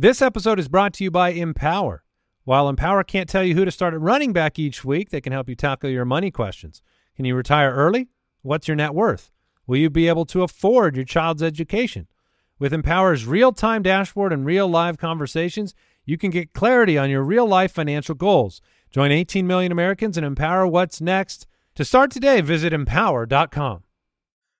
This episode is brought to you by Empower. While Empower can't tell you who to start at running back each week, they can help you tackle your money questions. Can you retire early? What's your net worth? Will you be able to afford your child's education? With Empower's real time dashboard and real live conversations, you can get clarity on your real life financial goals. Join 18 million Americans and empower what's next. To start today, visit empower.com.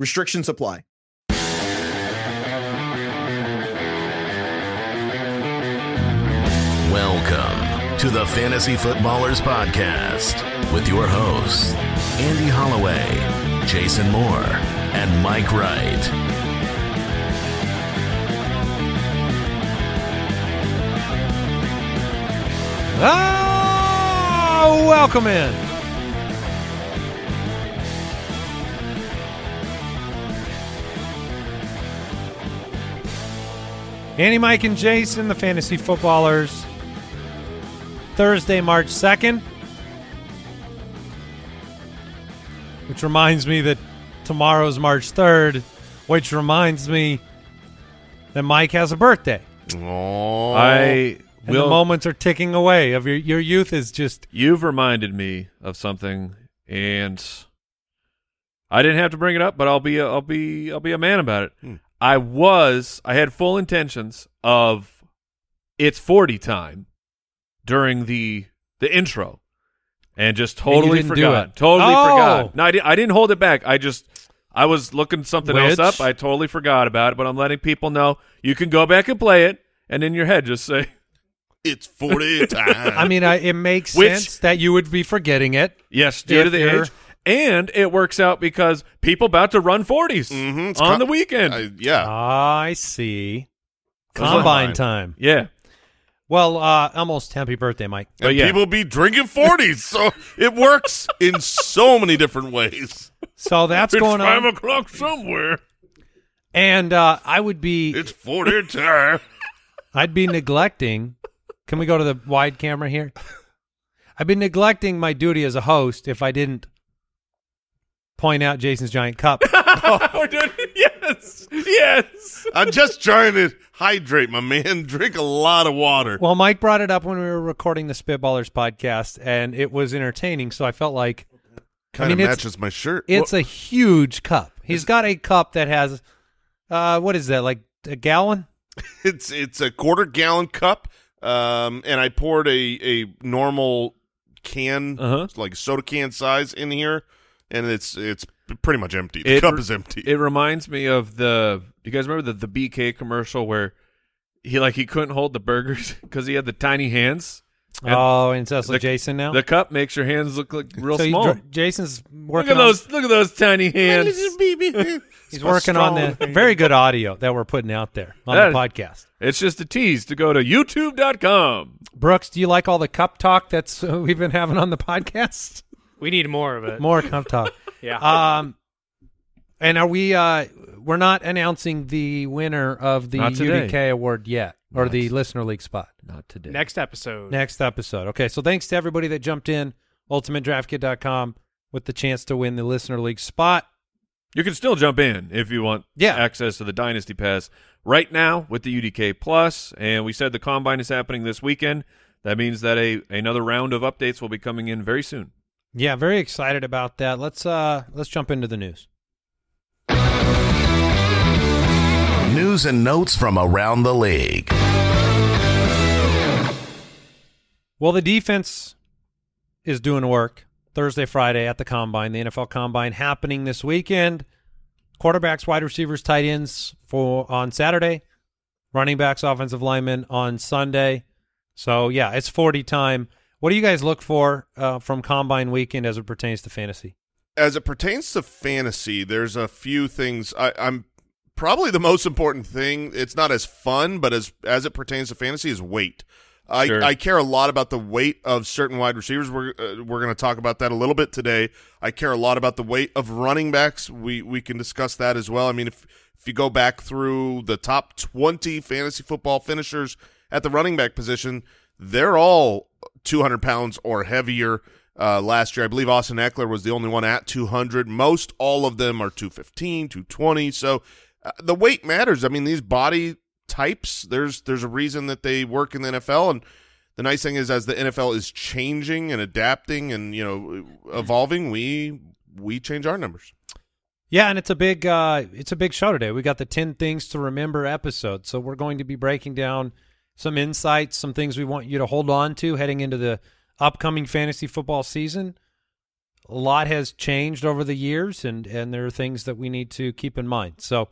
Restrictions apply. Welcome to the Fantasy Footballers Podcast with your hosts, Andy Holloway, Jason Moore, and Mike Wright. Ah, welcome in. Andy, Mike, and Jason, the fantasy footballers. Thursday, March 2nd. Which reminds me that tomorrow's March 3rd, which reminds me that Mike has a birthday. Oh, I And will. the moments are ticking away. Of your your youth is just You've reminded me of something, and I didn't have to bring it up, but I'll be a, I'll be I'll be a man about it. Hmm. I was I had full intentions of it's forty time during the the intro, and just And you totally didn't do forgot. it. Totally Oh! forgot. No, I, di- I didn't hold it back. I just I was looking something Which? else up. I totally forgot about it, but I'm letting people know you can go back and play it, and in your head just say. it's 40 time. I mean, I, it makes Which- sense that you would be forgetting it. Yes, due to the age. And it works out because people about to run 40s Mhm, on com- the weekend. I- yeah. I see. Combine time. yeah. Well, uh, almost happy birthday, Mike. but and yeah. people be drinking 40s, so it works in so many different ways. So that's It's going five on. o'clock somewhere. And uh, I would be, It's 40 time. I'd be neglecting. Can we go to the wide camera here? I'd be neglecting my duty as a host if I didn't point out Jason's giant cup. We're doing yes, yes. I'm just trying to hydrate, my man. Drink a lot of water. well, Mike brought it up when we were recording the Spitballers podcast, and it was entertaining. So I felt like kind of mean, it's- matches my shirt. It's a huge cup. He's got a cup that has, uh, what is that? Like a gallon? it's it's a quarter gallon cup, um, and I poured a a normal can, Uh-huh. like soda can size, in here, and it's it's pretty much empty. The It- cup is empty. It reminds me of the. You guys remember the the BK commercial where he like he couldn't hold the burgers because he had the tiny hands. And oh, and so it's like the- Jason now. The cup makes your hands look like real so small. dr- Jason's Look working at on, those! Look at those tiny hands. He's working on the very good audio that we're putting out there on That- the podcast. It's just a tease to go to YouTube.com. Brooks, do you like all the cup talk that's uh, we've been having on the podcast? We need more of it. More cup talk. Yeah. Um, and are we? Uh, we're not announcing the winner of the Not today. UDK award yet, or the listener league spot. Not today. Next episode. Next episode. Okay, so thanks to everybody that jumped in. UltimateDraftKit.com with the chance to win the listener league spot. You can still jump in if you want Yeah. access to the Dynasty Pass right now with the UDK Plus. And we said the combine is happening this weekend. That means that a another round of updates will be coming in very soon. Yeah, very excited about that. Let's uh let's jump into the news. News and notes from around the league. Well, the defense is doing work Thursday, Friday at the combine. The NFL combine happening this weekend. Quarterbacks, wide receivers, tight ends for on Saturday. Running backs, offensive linemen on Sunday. So yeah, it's forty time. What do you guys look for uh, from combine weekend as it pertains to fantasy? as it pertains to fantasy, there's a few things I, I'm probably the most important thing. It's not as fun, but as as it pertains to fantasy, is weight. I, Sure. I care a lot about the weight of certain wide receivers. We're uh, we're going to talk about that a little bit today. I care a lot about the weight of running backs. We we can discuss that as well. I mean, if if you go back through the top twenty fantasy football finishers at the running back position, they're all two hundred pounds or heavier. Uh, last year, I believe Austin Ekeler was the only one at 200. Most all of them are 215, 220. So uh, the weight matters. I mean, these body types, there's there's a reason that they work in the NFL. And the nice thing is, as the NFL is changing and adapting and you know evolving, we we change our numbers. Yeah, and it's a big uh, it's a big show today. We got the ten things to remember episode, so we're going to be breaking down some insights, some things we want you to hold on to heading into the upcoming fantasy football season. A lot has changed over the years, and and there are things that we need to keep in mind. So,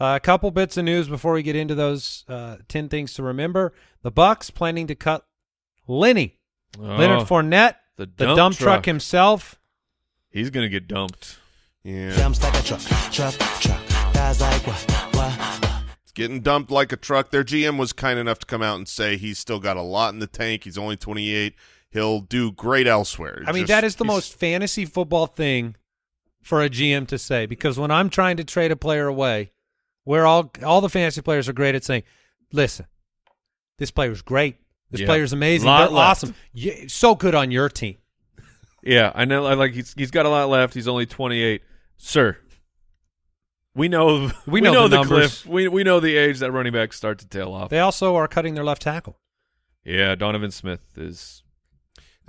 uh, a couple bits of news before we get into those uh, ten things to remember. The Bucks planning to cut Lenny Leonard Oh, Fournette, the the dump dump, truck. truck. himself. He's gonna get dumped. Yeah, Jumps like a truck, truck, truck. Guys like what, what? It's getting dumped like a truck. Their GM was kind enough to come out and say he's still got a lot in the tank. He's only 28. He'll do great elsewhere. I mean, Just- that is the most fantasy football thing for a GM to say because when I'm trying to trade a player away, where all all the fantasy players are great at saying, "Listen, this player's great. This Yeah. player's amazing. Lot They're awesome. Yeah, so good on your team." Yeah, I know. I like he's he's got a lot left. He's only 28, sir. We know We know the the, numbers. cliff. We we know the age that running backs start to tail off. They also are cutting their left tackle. yeah, Donovan Smith is.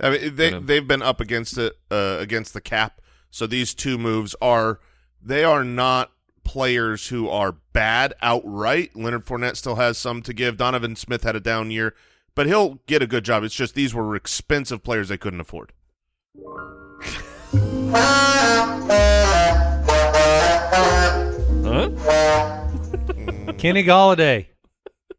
I mean, they Gonna- they've been up against it uh, against the cap. So these two moves are they are not players who are bad outright. Leonard Fournette still has some to give. Donovan Smith had a down year, but he'll get a good job. It's just these were expensive players they couldn't afford. Huh? Kenny Golladay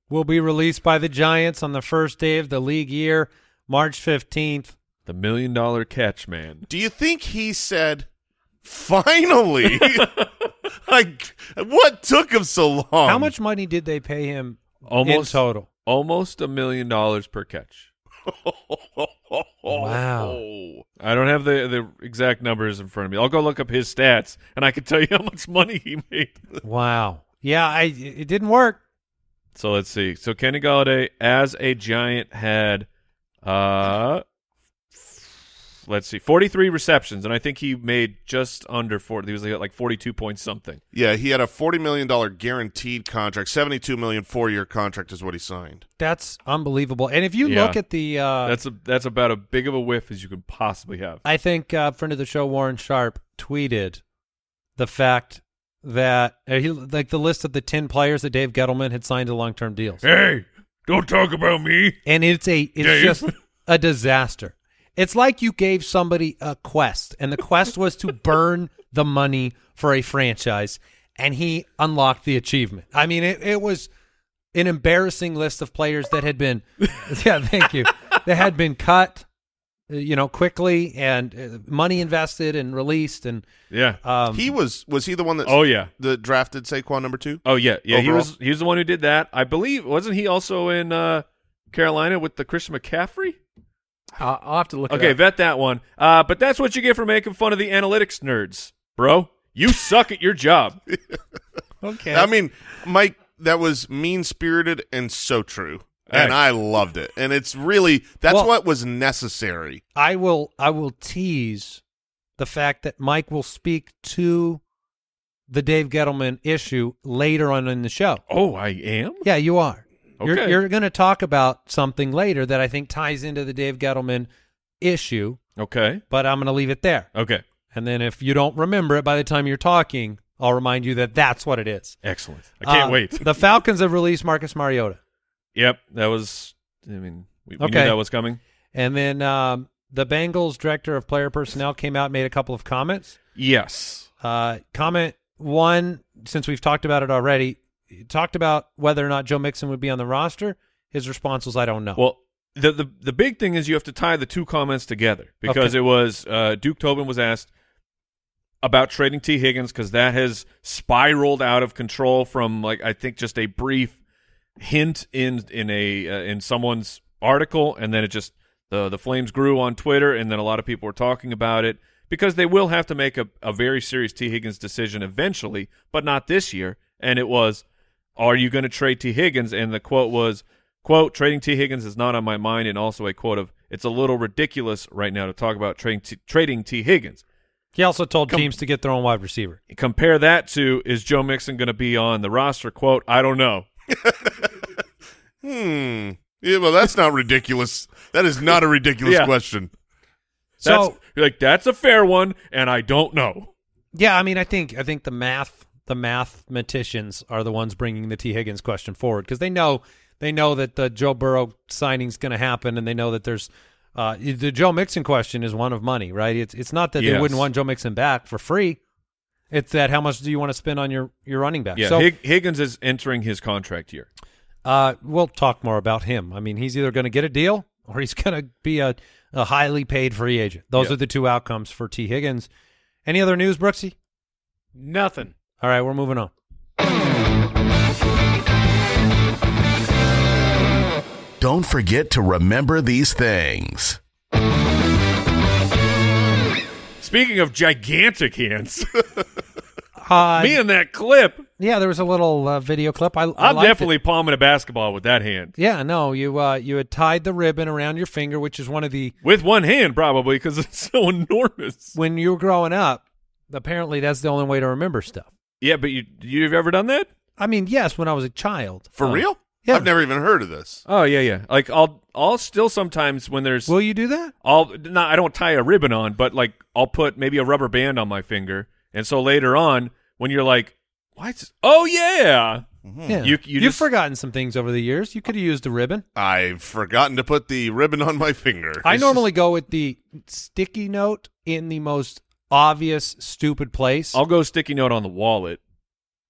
will be released by the Giants on the first day of the league year, March 15th. The million dollar catch man. Do you think he said, "Finally"? like, what took him so long? How much money did they pay him Almost in total? Almost a million dollars per catch. Wow. I don't have the the exact numbers in front of me. I'll go look up his stats, and I can tell you how much money he made. Wow. Yeah, I it didn't work. So let's see. So Kenny Golladay as a Giant had, uh, let's see, forty three receptions, and I think he made just under forty. He was like, like forty two points something. Yeah, he had a forty million dollar guaranteed contract. Seventy-two million four-year contract is what he signed. That's unbelievable. And if you Yeah. look at the, uh, That's a that's about as big of a whiff as you could possibly have. I think uh, friend of the show Warren Sharp tweeted the fact that uh, he like the list of the ten players that Dave Gettleman had signed to long term deals, Hey, don't talk about me. and it's a it's Dave. just a disaster. It's like you gave somebody a quest, and the quest was to burn the money for a franchise, and he unlocked the achievement. I mean, it, it was an embarrassing list of players that had been, yeah, thank you, that had been cut, uh, you know, quickly and uh, money invested and released, and Yeah. um, he was was he the one that oh yeah. the drafted Saquon number two? Oh yeah. Yeah. He was he was the one who did that. I believe wasn't he also in uh, Carolina with the Christian McCaffrey? I'll, I'll have to look. Okay, it up. vet that one. Uh, but that's what you get for making fun of the analytics nerds, bro. You suck at your job. okay. I mean, Mike, that was mean spirited and so true. And Hey. I loved it. And it's really that's Well- what was necessary. I will I will tease the fact that Mike will speak to the Dave Gettleman issue later on in the show. Oh, I am. Yeah, you are. You're, you're going to talk about something later that I think ties into the Dave Gettleman issue, Okay. but I'm going to leave it there. Okay. And then if you don't remember it by the time you're talking, I'll remind you that that's what it is. Excellent. I can't Uh, wait. the Falcons have released Marcus Mariota. Yep. That was. I mean, we, we Okay. knew that was coming. And then um, the Bengals director of player personnel came out and made a couple of comments. Yes. Uh, comment one, since we've talked about it already, talked about whether or not Joe Mixon would be on the roster. His response was, I don't know. Well, the the the big thing is you have to tie the two comments together because Okay. it was uh, Duke Tobin was asked, about trading Tee Higgins because that has spiraled out of control from like I think just a brief hint in in a uh, in someone's article, and then it just the the flames grew on Twitter, and then a lot of people were talking about it because they will have to make a, a very serious Tee Higgins decision eventually, but not this year. And it was, are you going to trade Tee Higgins? And the quote was, quote, trading Tee Higgins is not on my mind, and also a quote of, it's a little ridiculous right now to talk about trading T, trading Tee Higgins. He also told teams to get their own wide receiver. Compare that to, is Joe Mixon going to be on the roster? Quote, I don't know. Hmm. Yeah, well, that's not ridiculous. That is not a ridiculous Yeah. question. That's, So you're like that's a fair one, and I don't know. yeah, I mean, I think I think the math the mathematicians are the ones bringing the Tee Higgins question forward because they know they know that the Joe Burrow signing is going to happen, and they know that there's uh, the Joe Mixon question is one of money, right? It's it's not that they wouldn't want Joe Mixon back for free. It's that how much do you want to spend on your your running back? Yeah, so Hig- Higgins is entering his contract year. Uh, we'll talk more about him. I mean, he's either going to get a deal or he's going to be a, a highly paid free agent. Those Yeah. are the two outcomes for Tee Higgins. Any other news, Brooksy? Nothing. All right, we're moving on. Don't forget to remember these things. Speaking of gigantic hands, Uh, me and that clip, yeah, there was a little uh, video clip. I, I I'm liked it. definitely palming a basketball with that hand. Yeah, no, you uh, you had tied the ribbon around your finger, which is one of the With one hand, probably, because it's so enormous. when you were growing up. Apparently, that's the only way to remember stuff. Yeah, but you you've ever done that? I mean, yes, when I was a child. For Oh. real? Yeah. I've never even heard of this. Oh yeah, yeah. Like I'll I'll still sometimes when there's Will you do that? I'll not I don't tie a ribbon on, but like I'll put maybe a rubber band on my finger, and so later on when you're like, what's oh yeah, mm-hmm. Yeah, You- you have just- forgotten some things over the years. You could have used a ribbon. I've forgotten to put the ribbon on my finger. I It's normally go with the sticky note in the most obvious stupid place. I'll go sticky note on the wallet.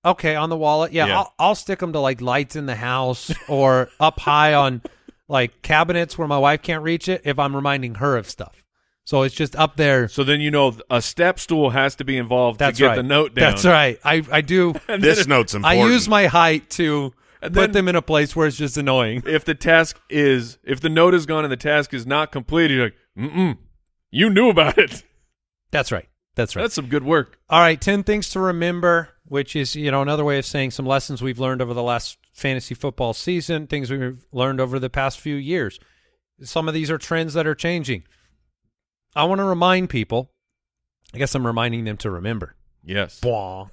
okay, on the wallet. Yeah, Yeah. I'll, I'll stick them to like lights in the house or up high on like cabinets where my wife can't reach it if I'm reminding her of stuff. So it's just up there. So then you know a step stool has to be involved That's to get right. the note down. That's right. I I do. This then note's I use my height to And put them in a place where it's just annoying. if the task is if the note is gone and the task is not completed, you're like, mm mm you knew about it. That's right. That's right. That's some good work. All right, 10 things to remember, which is, you know, another way of saying some lessons we've learned over the last fantasy football season, things we've learned over the past few years. Some of these are trends that are changing. I want to remind people, I guess I'm reminding them to remember. Yes. Bwah.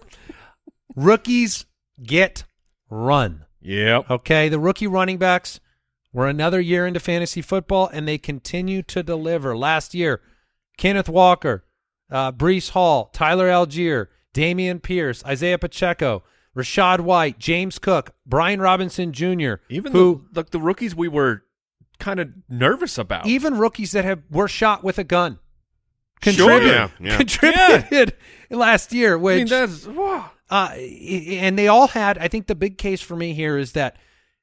Rookies get run. Yep. Okay, the rookie running backs were another year into fantasy football, and they continue to deliver. Last year, Kenneth Walker, uh, Breece Hall, Tyler Allgeier, Dameon Pierce, Isaiah Pacheco, Rachaad White, James Cook, Brian Robinson Jr., Even who the, like the rookies we were kind of nervous about. even rookies that have were shot with a gun Sure. contributed Yeah, yeah. contributed last year. Which I mean, that's wow. uh, and they all had. I think the big case for me here is that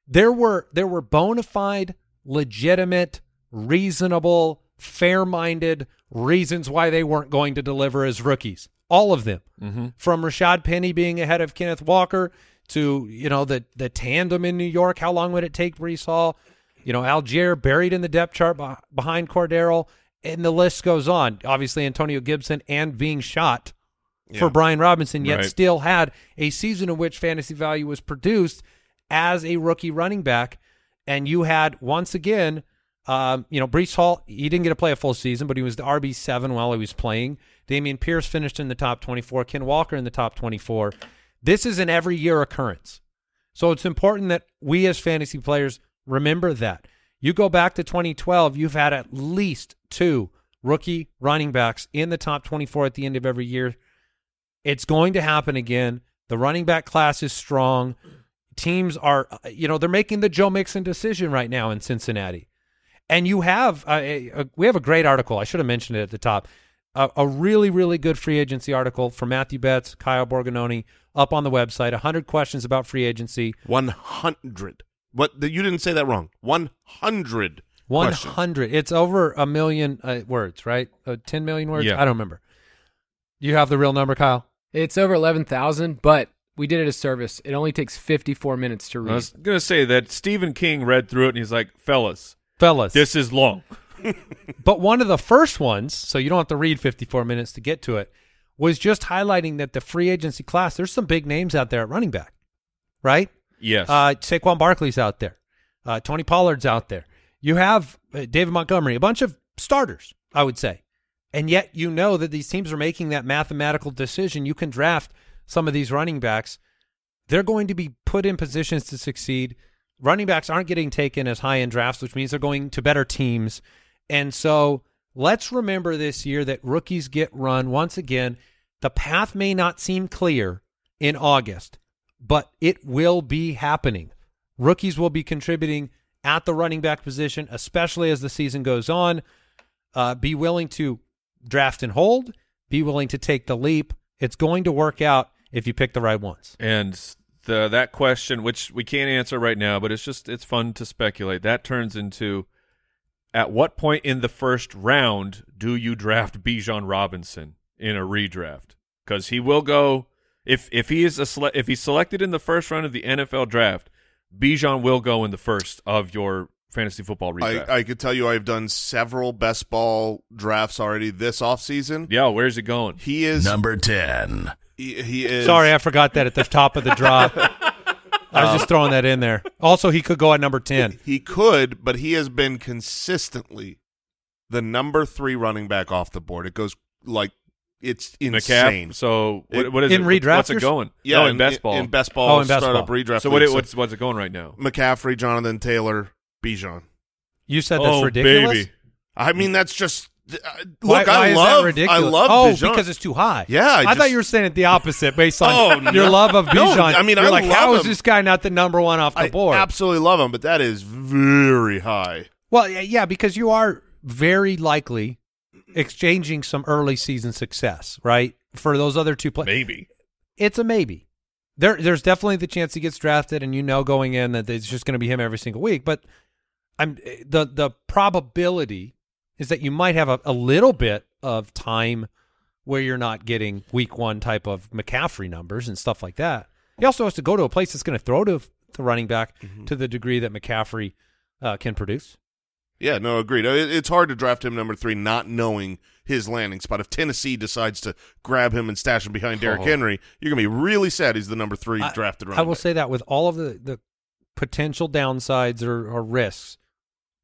there were there were bona fide, legitimate, reasonable, fair-minded reasons why they weren't going to deliver as rookies. All of them, Mhm. from Rashaad Penny being ahead of Kenneth Walker to you know the the tandem in New York. How long would it take Breece Hall? You know, Allgeier buried in the depth chart behind Cordero, and the list goes on. Obviously, Antonio Gibson and being shot for Brian Robinson, yet Right. still had a season in which fantasy value was produced as a rookie running back. And you had once again, um, you know, Breece Hall, he didn't get to play a full season, but he was the RB seven while he was playing. Dameon Pierce finished in the top twenty four, Ken Walker in the top twenty four. This is an every year occurrence. So it's important that we as fantasy players remember that. You go back to 2012, you've had at least two rookie running backs in the top 24 at the end of every year. It's going to happen again. The running back class is strong. Teams are, you know, they're making the Joe Mixon decision right now in Cincinnati. And you have, uh, a, a, we have a great article. I should have mentioned it at the top. A, a really, really good free agency article from Matthew Betz, Kyle Borgognoni, up on the website. 100 questions about free agency. 100. What? You didn't say that wrong. 100. One questions. hundred. It's over a million uh, words, right? Uh, Ten million words. Yeah. I don't remember. You have the real number, Kyle. It's over 11,000, but we did it as service. It only takes 54 minutes to read. I was gonna say that Stephen King read through it and he's like, "Fellas, Fellas. this is long." But one of the first ones, so you don't have to read 54 minutes to get to it, was just highlighting that the free agency class, there's some big names out there at running back, right? Yes. Uh, Saquon Barkley's out there. Uh, Tony Pollard's out there. You have uh, David Montgomery, a bunch of starters, I would say. And yet you know that these teams are making that mathematical decision. You can draft some of these running backs. They're going to be put in positions to succeed. Running backs aren't getting taken as high end drafts, which means they're going to better teams. And so let's remember this year that rookies get run once again. The path may not seem clear in August, but it will be happening. Rookies will be contributing at the running back position, especially as the season goes on. Uh, be willing to draft and hold. Be willing to take the leap. It's going to work out if you pick the right ones. And the that question, which we can't answer right now, but it's just it's fun to speculate. That turns into at what point in the first round do you draft Bijan Robinson in a redraft? Because he will go if if he is a sele- if he's selected in the first round of the NFL draft, Bijan will go in the first of your fantasy football redraft. I, I could tell you I've done several best ball drafts already this offseason. yeah, where's he going? He is Number 10. He, he is Sorry, I forgot that at the top of the drop. I was just throwing that in there. Also, he could go at number 10. He could, but he has been consistently the number three running back off the board. It goes like it's insane. McCaff. So what, It- what is in it? What's- What's it going? Yeah, no, in, best ball. In best ball, Oh, in best startup ball. redraft. so what? It, what's what's it going right now? McCaffrey, Jonathan Taylor, Bijan. You said that's oh, ridiculous? Mm. I mean, that's just uh, look. Why, why I is love. that ridiculous? I love. Oh, Bijan. because it's too high. Yeah, I I, thought you were saying it the opposite based on Oh, your no. love of No, Bijan. I mean, You're I like, love how is him. this guy not the number one off the I board? absolutely love him, but that is very high. Well, yeah, yeah, because you are very likely exchanging some early season success, right? For those other two players, Maybe. it's a maybe. There, there's definitely the chance he gets drafted, and you know going in that it's just going to be him every single week. But I'm the the probability is that you might have a, a little bit of time where you're not getting week one type of McCaffrey numbers and stuff like that. He also has to go to a place that's going to throw to the running back to the degree that McCaffrey uh, can produce. Yeah, no, agreed. It's hard to draft him number three, not knowing his landing spot. If Tennessee decides to grab him and stash him behind Derrick Oh. Henry, you're gonna be really sad he's the number three I- drafted. Running I will back. say that with all of the, the potential downsides or, or risks,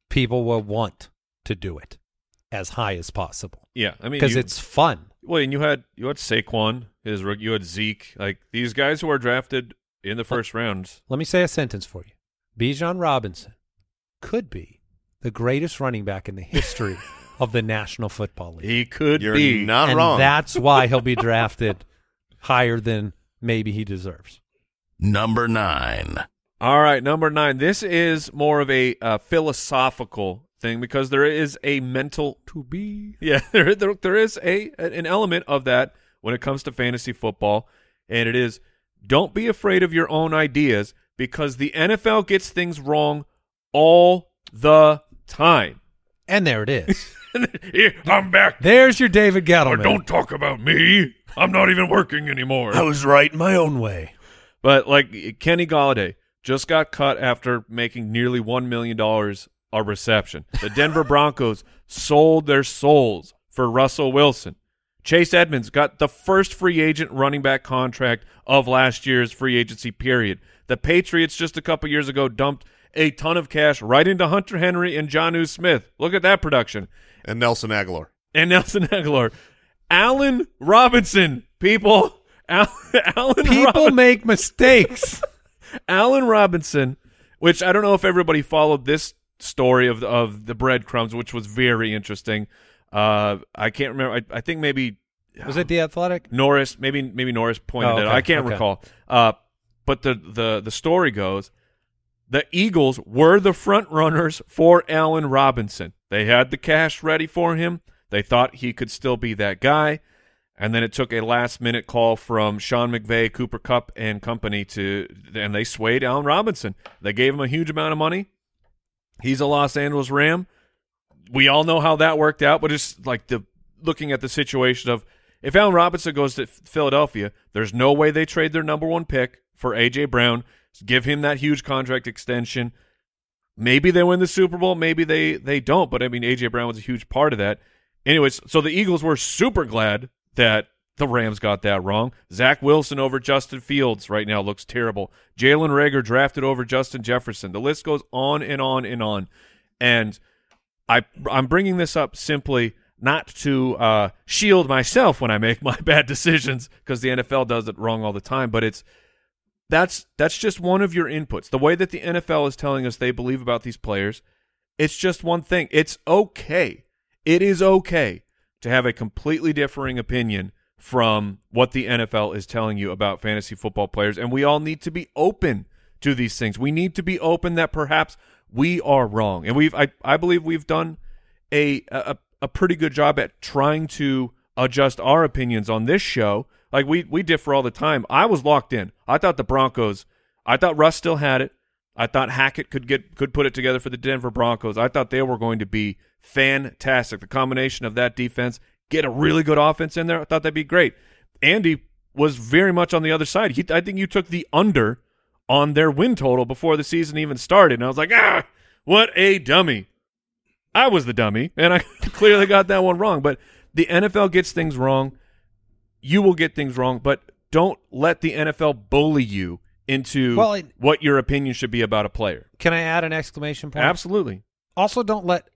people will want to do it as high as possible Yeah, I mean, because it's fun. well, and you had you had Saquon, his you had Zeke, like these guys who are drafted in the first rounds. Let me say a sentence for you. Bijan Robinson could be the greatest running back in the history of the National Football League. He could You're be. not and wrong. that's why he'll be drafted higher than maybe he deserves. Number 9. All right, number nine. This is more of a uh, philosophical thing because there is a mental To be Yeah, there, there there is a an element of that when it comes to fantasy football, and it is don't be afraid of your own ideas because the NFL gets things wrong all the time. and there it is. Here, I'm back. There's your David Or don't talk about me. I'm not even working anymore. I was right my own way. But like Kenny Golladay just got cut after making nearly one million dollars a reception. The Denver Broncos sold their souls for Russell Wilson. Chase Edmonds got the first free agent running back contract of last year's free agency period. The Patriots just a couple years ago dumped a ton of cash right into Hunter Henry and Jonnu Smith. Look at that production. and Nelson Agholor. And Nelson Agholor. Allen Robinson, people. Al- Allen People Robinson. make mistakes. Allen Robinson, which I don't know if everybody followed this story of the, of the breadcrumbs, which was very interesting. Uh, I can't remember. I, I think maybe Was it the Athletic? Norris, maybe maybe Norris pointed Oh, it out. I can't okay. recall. Uh, but the the the story goes, the Eagles were the front runners for Allen Robinson. They had the cash ready for him. They thought he could still be that guy. And then it took a last minute call from Sean McVay, Cooper Kupp, and company to, and they swayed Allen Robinson. They gave him a huge amount of money. He's a Los Angeles Ram. We all know how that worked out, but it's like the looking at the situation of If Allen Robinson goes to Philadelphia, there's no way they trade their number one pick for A.J. Brown, give him that huge contract extension. Maybe they win the Super Bowl, maybe they, they don't, but I mean, A.J. Brown was a huge part of that. Anyways, so the Eagles were super glad that the Rams got that wrong. Zach Wilson over Justin Fields right now looks terrible. Jalen Reagor drafted over Justin Jefferson. The list goes on and on and on. And I I'm bringing this up simply not to uh, shield myself when I make my bad decisions because the NFL does it wrong all the time. But it's that's that's just one of your inputs. The way that the NFL is telling us they believe about these players, it's just one thing. It's okay. It is okay to have a completely differing opinion from what the NFL is telling you about fantasy football players, and we all need to be open to these things. We need to be open that perhaps we are wrong, and we've I I believe we've done a a, a pretty good job at trying to adjust our opinions on this show. Like we we differ all the time. I was locked in. I thought the Broncos. I thought Russ still had it. I thought Hackett could get could put it together for the Denver Broncos. I thought they were going to be fantastic. The combination of that defense, get a really good offense in there. I thought that'd be great. Andy was very much on the other side. He, I think you took the under on their win total before the season even started, and I was like, ah, what a dummy. I was the dummy, and I clearly got that one wrong. But the NFL gets things wrong. You will get things wrong, but don't let the NFL bully you into Well, it- what your opinion should be about a player. Can I add an exclamation point? Absolutely. Also, don't let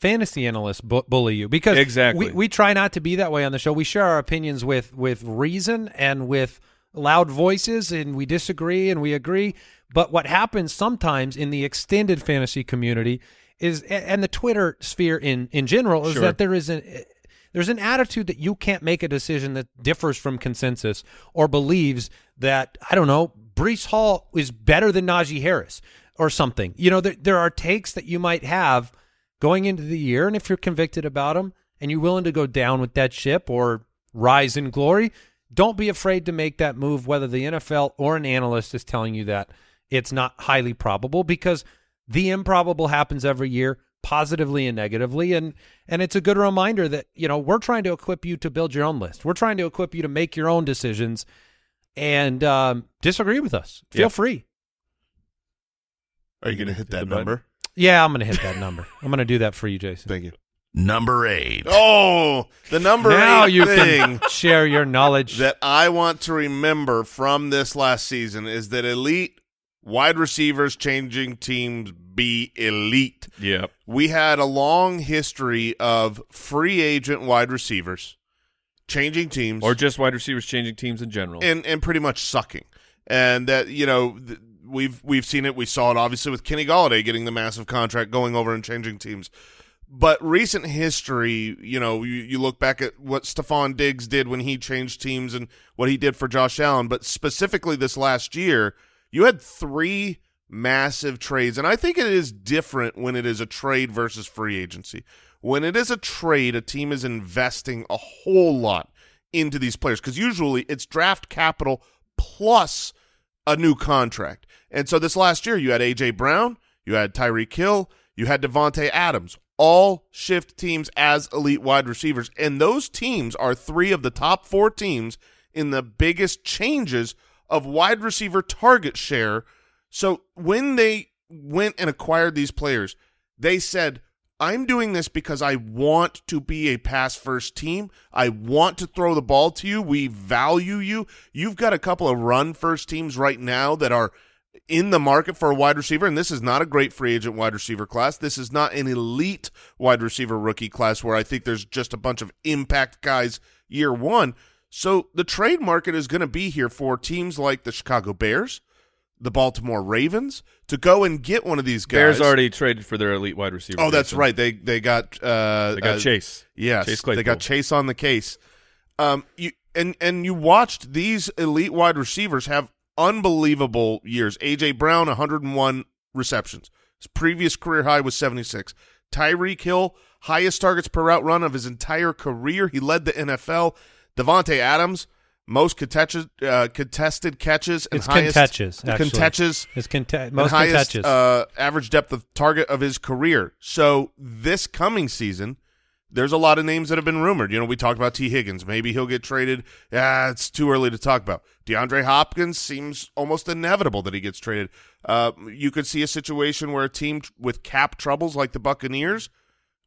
fantasy analysts bu- bully you because Exactly. we, we try not to be that way on the show. We share our opinions with with reason and with loud voices, and we disagree and we agree. But what happens sometimes in the extended fantasy community is, and the Twitter sphere in in general, is Sure. that there is an there's an attitude that you can't make a decision that differs from consensus or believes that I don't know Breece Hall is better than Najee Harris or something. You know, there there are takes that you might have going into the year, and if you're convicted about them and you're willing to go down with that ship or rise in glory, don't be afraid to make that move, whether the NFL or an analyst is telling you that it's not highly probable, because the improbable happens every year, positively and negatively, and and it's a good reminder that you know we're trying to equip you to build your own list. We're trying to equip you to make your own decisions, and um, disagree with us. Feel Yeah. free. Are you going to hit the that button? number? Yeah, I'm going to hit that number. I'm going to do that for you, Jason. Thank you. Number eight. Oh, the number now eight you thing can share your knowledge. that I want to remember from this last season is that elite wide receivers changing teams be elite. Yep. We had a long history of free agent wide receivers changing teams Or just wide receivers changing teams in general. and and pretty much sucking. And that you know th- we've we've seen it. We saw it obviously with Kenny Golladay getting the massive contract, going over and changing teams. But recent history, you know, you, you look back at what Stefon Diggs did when he changed teams and what he did for Josh Allen. But specifically this last year, you had three massive trades, and I think it is different when it is a trade versus free agency. When it is a trade, a team is investing a whole lot into these players because usually it's draft capital plus a new contract. And so this last year, you had AJ Brown, you had Tyreek Hill, you had Davante Adams, all shift teams as elite wide receivers, and those teams are three of the top four teams in the biggest changes of wide receiver target share. So when they went and acquired these players, they said, I'm doing this because I want to be a pass first team. I want to throw the ball to you. We value you. You've got a couple of run first teams right now that are in the market for a wide receiver, and this is not a great free agent wide receiver class. This is not an elite wide receiver rookie class where I think there's just a bunch of impact guys year one. So the trade market is going to be here for teams like the Chicago Bears, the Baltimore Ravens, to go and get one of these guys. Bears already traded for their elite wide receiver. Oh, that's right. They they got uh, They got uh, Chase. Yes, Chase they got Chase on the case. Um, you and and you watched these elite wide receivers have unbelievable years. AJ Brown, 101 receptions. His previous career high was 76. Tyreek Hill, highest targets per route run of his entire career. He led the NFL. Davante Adams, most contested uh, contested catches and It's highest actually. contetious It's conte- most highest uh, average depth of target of his career. So this coming season, there's a lot of names that have been rumored. You know, we talked about Tee Higgins. Maybe he'll get traded. Yeah, it's too early to talk about. DeAndre Hopkins seems almost inevitable that he gets traded. Uh, you could see a situation where a team with cap troubles like the Buccaneers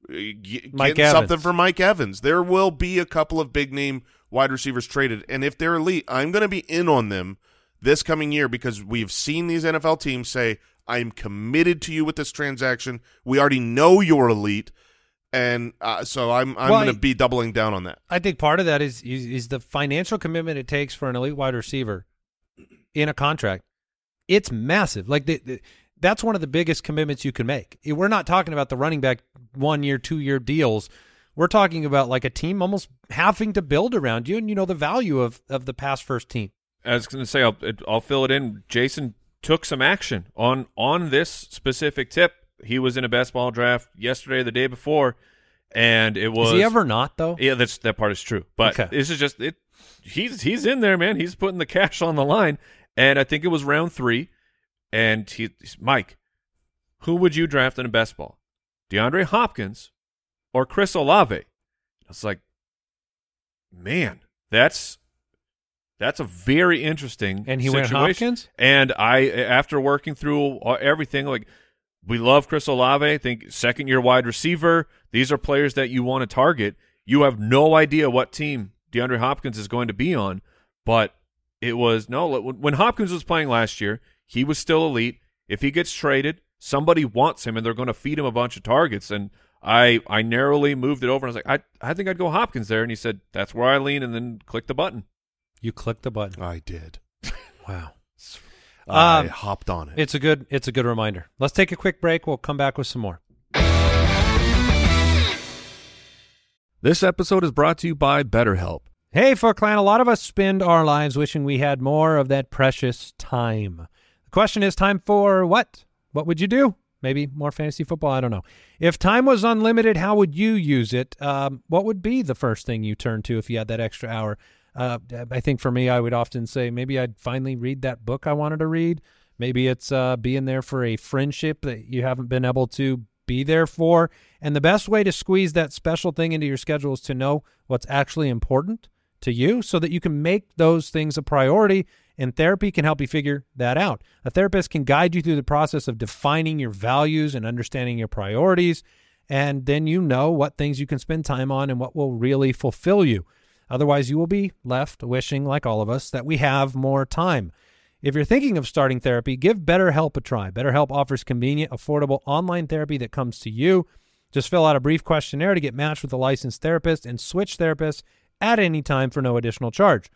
uh, g- Mike getting something for Mike Evans. There will be a couple of big name wide receivers traded, and if they're elite, I'm going to be in on them this coming year because we've seen these NFL teams say, "I am committed to you with this transaction. We already know you're elite." And uh, so I'm I'm Well, going to be doubling down on that. I think part of that is, is is the financial commitment it takes for an elite wide receiver in a contract. It's massive. Like the, the, that's one of the biggest commitments you can make. We're not talking about the running back one year, two year deals. We're talking about like a team almost having to build around you, and you know the value of of the pass first team. I was going to say I'll I'll fill it in. Jason took some action on on this specific tip. He was in a best ball draft yesterday, or the day before, and it was Is he ever not though? Yeah, that's that part is true. But Okay. this is just it. He's he's in there, man. He's putting the cash on the line, and I think it was round three, and he Mike, who would you draft in a best ball, DeAndre Hopkins or Chris Olave? It's like, man, that's that's a very interesting And he situation. went Hopkins? And I, after working through everything, like we love Chris Olave. I think second year wide receiver. These are players that you want to target. You have no idea what team DeAndre Hopkins is going to be on, but it was no. When Hopkins was playing last year, he was still elite. If he gets traded, somebody wants him, and they're going to feed him a bunch of targets. And I, I narrowly moved it over. And I was like, I, I think I'd go Hopkins there. And he said, that's where I lean, and then click the button. You click the button. I did. Wow. I Um, hopped on it. It's a good it's a good reminder. Let's take a quick break. We'll come back with some more. This episode is brought to you by BetterHelp. Hey, Foot Clan, a lot of us spend our lives wishing we had more of that precious time. The question is time for what? What would you do? Maybe more fantasy football? I don't know. If time was unlimited, how would you use it? Um, what would be the first thing you turn to if you had that extra hour? Uh, I think for me, I would often say maybe I'd finally read that book I wanted to read. Maybe it's uh, being there for a friendship that you haven't been able to be there for. And the best way to squeeze that special thing into your schedule is to know what's actually important to you so that you can make those things a priority. And therapy can help you figure that out. A therapist can guide you through the process of defining your values and understanding your priorities. And then you know what things you can spend time on and what will really fulfill you. Otherwise, you will be left wishing, like all of us, that we have more time. If you're thinking of starting therapy, give BetterHelp a try. BetterHelp offers convenient, affordable online therapy that comes to you. Just fill out a brief questionnaire to get matched with a licensed therapist and switch therapists at any time for no additional charge.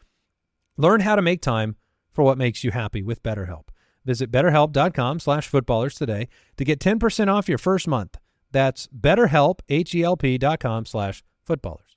Learn how to make time for what makes you happy with BetterHelp. Visit betterhelp.com slash footballers today to get 10% off your first month. That's betterhelp, H-E-L-P dot com slash footballers.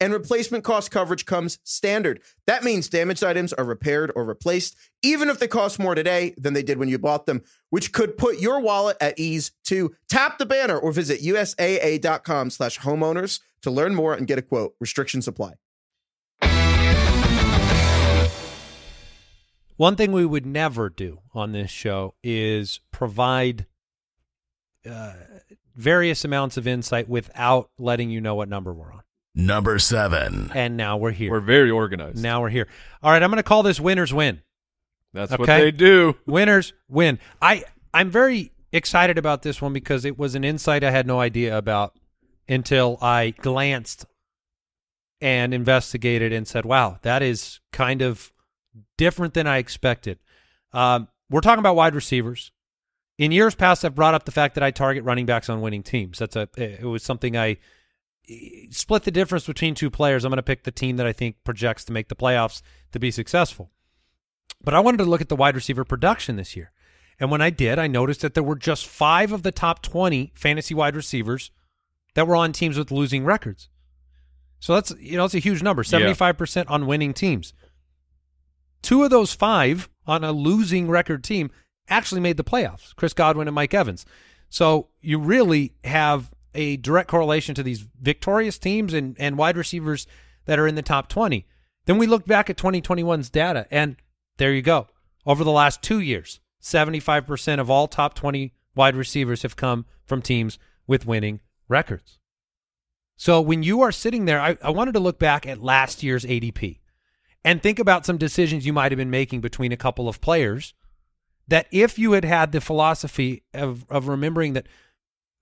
and replacement cost coverage comes standard. That means damaged items are repaired or replaced, even if they cost more today than they did when you bought them, which could put your wallet at ease too. Tap the banner or visit USAA.com slash homeowners to learn more and get a quote. Restrictions apply. One thing we would never do on this show is provide uh, various amounts of insight without letting you know what number we're on. Number seven. And now we're here. We're very organized. now we're here. All right, I'm going to call this winners win. That's what Okay. they do. Winners win. I I'm very excited about this one because it was an insight I had no idea about until I glanced and investigated and said, "Wow, that is kind of different than I expected." Um, we're talking about wide receivers. In years past, I've brought up the fact that I target running backs on winning teams. That's a it was something I split the difference between two players. I'm going to pick the team that I think projects to make the playoffs to be successful. But I wanted to look at the wide receiver production this year. And when I did, I noticed that there were just five of the top 20 fantasy wide receivers that were on teams with losing records. So that's, you know, it's a huge number 75% on winning teams. Two of those five on a losing record team actually made the playoffs Chris Godwin and Mike Evans. So you really have a direct correlation to these victorious teams and, and wide receivers that are in the top 20. Then we look back at 2021's data, and there you go. Over the last two years, 75% of all top 20 wide receivers have come from teams with winning records. So when you are sitting there, I, I wanted to look back at last year's ADP and think about some decisions you might have been making between a couple of players that if you had had the philosophy of, of remembering that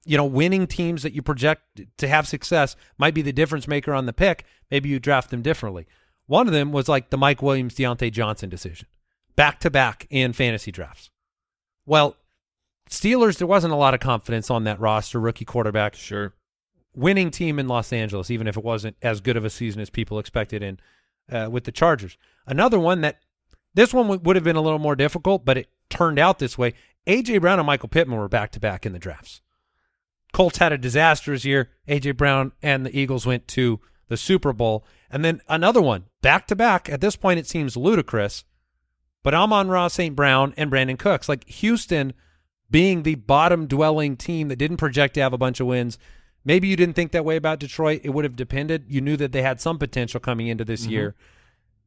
you know winning teams that you project to have success might be the difference maker on the pick maybe you draft them differently one of them was like the mike williams Diontae johnson decision back to back in fantasy drafts well steelers there wasn't a lot of confidence on that roster rookie quarterback Sure. winning team in Los Angeles, even if it wasn't as good of a season as people expected in uh, with the Chargers. Another one that this one w- would have been a little more difficult, but it turned out this way. AJ Brown and Michael Pittman were back to back in the drafts. Colts had a disastrous year. AJ Brown and the Eagles went to the Super Bowl, and then another one back to back. At this point, it seems ludicrous, but Amon-Ra St. Brown and Brandin Cooks, like Houston being the bottom dwelling team that didn't project to have a bunch of wins. Maybe you didn't think that way about Detroit. It would have depended. You knew that they had some potential coming into this mm-hmm. year.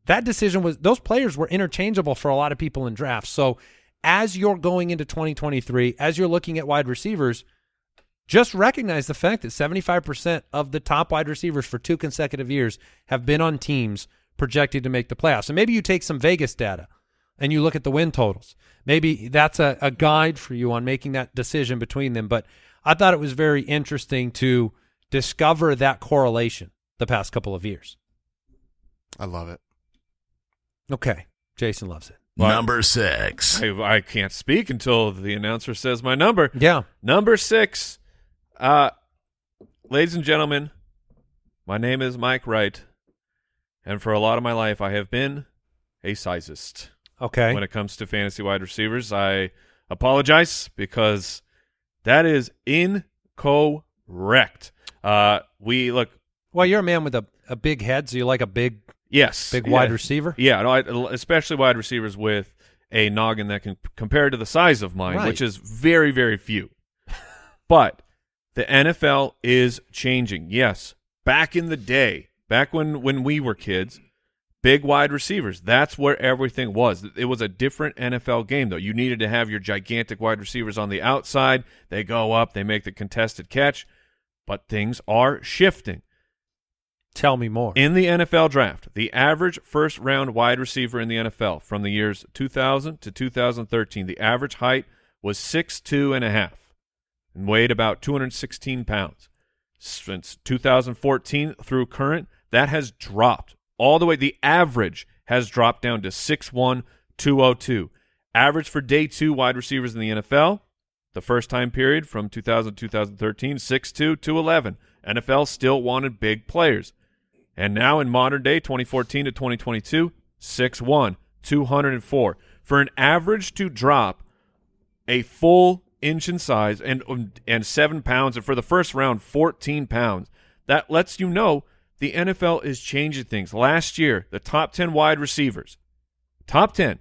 That decision was those players were interchangeable for a lot of people in drafts. So as you're going into 2023, as you're looking at wide receivers, just recognize the fact that 75% of the top wide receivers for two consecutive years have been on teams projected to make the playoffs. And maybe you take some Vegas data and you look at the win totals. Maybe that's a, a guide for you on making that decision between them. But I thought it was very interesting to discover that correlation the past couple of years. I love it. Okay. Jason loves it. Number six. I, I can't speak until the announcer says my number. Yeah. Number six. Uh, ladies and gentlemen, my name is Mike Wright, and for a lot of my life, I have been a sizist. Okay. When it comes to fantasy wide receivers, I apologize because that is incorrect. Uh, we look, well, you're a man with a, a big head, so you like a big yes, big yeah. wide receiver. Yeah, no, I, especially wide receivers with a noggin that can compare to the size of mine, Right. which is very, very few. but the NFL is changing. Yes, back in the day, back when when we were kids, big wide receivers. That's where everything was. It was a different NFL game, though. You needed to have your gigantic wide receivers on the outside. They go up, they make the contested catch, but things are shifting. Tell me more. In the NFL draft, the average first round wide receiver in the NFL from the years 2000 to 2013, the average height was 6'2 and a half weighed about 216 pounds. Since 2014 through current, that has dropped all the way. The average has dropped down to 6'1, 202. Average for day two wide receivers in the NFL, the first time period from 2000 to 2013, 6'2, 211. NFL still wanted big players. And now in modern day, 2014 to 2022, 6'1, 204. For an average to drop a full inch in size and um, and seven pounds, and for the first round, 14 pounds, that lets you know the NFL is changing things. Last year, the top 10 wide receivers, top 10,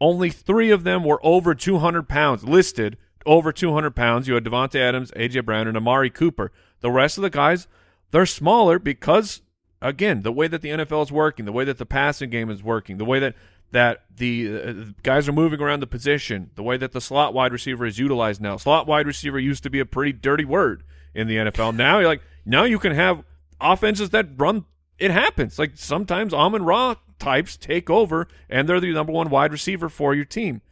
only three of them were over 200 pounds, listed over 200 pounds. You had Davante Adams, A.J. Brown, and Amari Cooper. The rest of the guys, they're smaller because, again, the way that the NFL is working, the way that the passing game is working, the way that that the uh, guys are moving around the position, the way that the slot wide receiver is utilized now. Slot wide receiver used to be a pretty dirty word in the NFL. Now, you're like now you can have offenses that run. It happens. Like sometimes Amon Ra types take over, and they're the number one wide receiver for your team.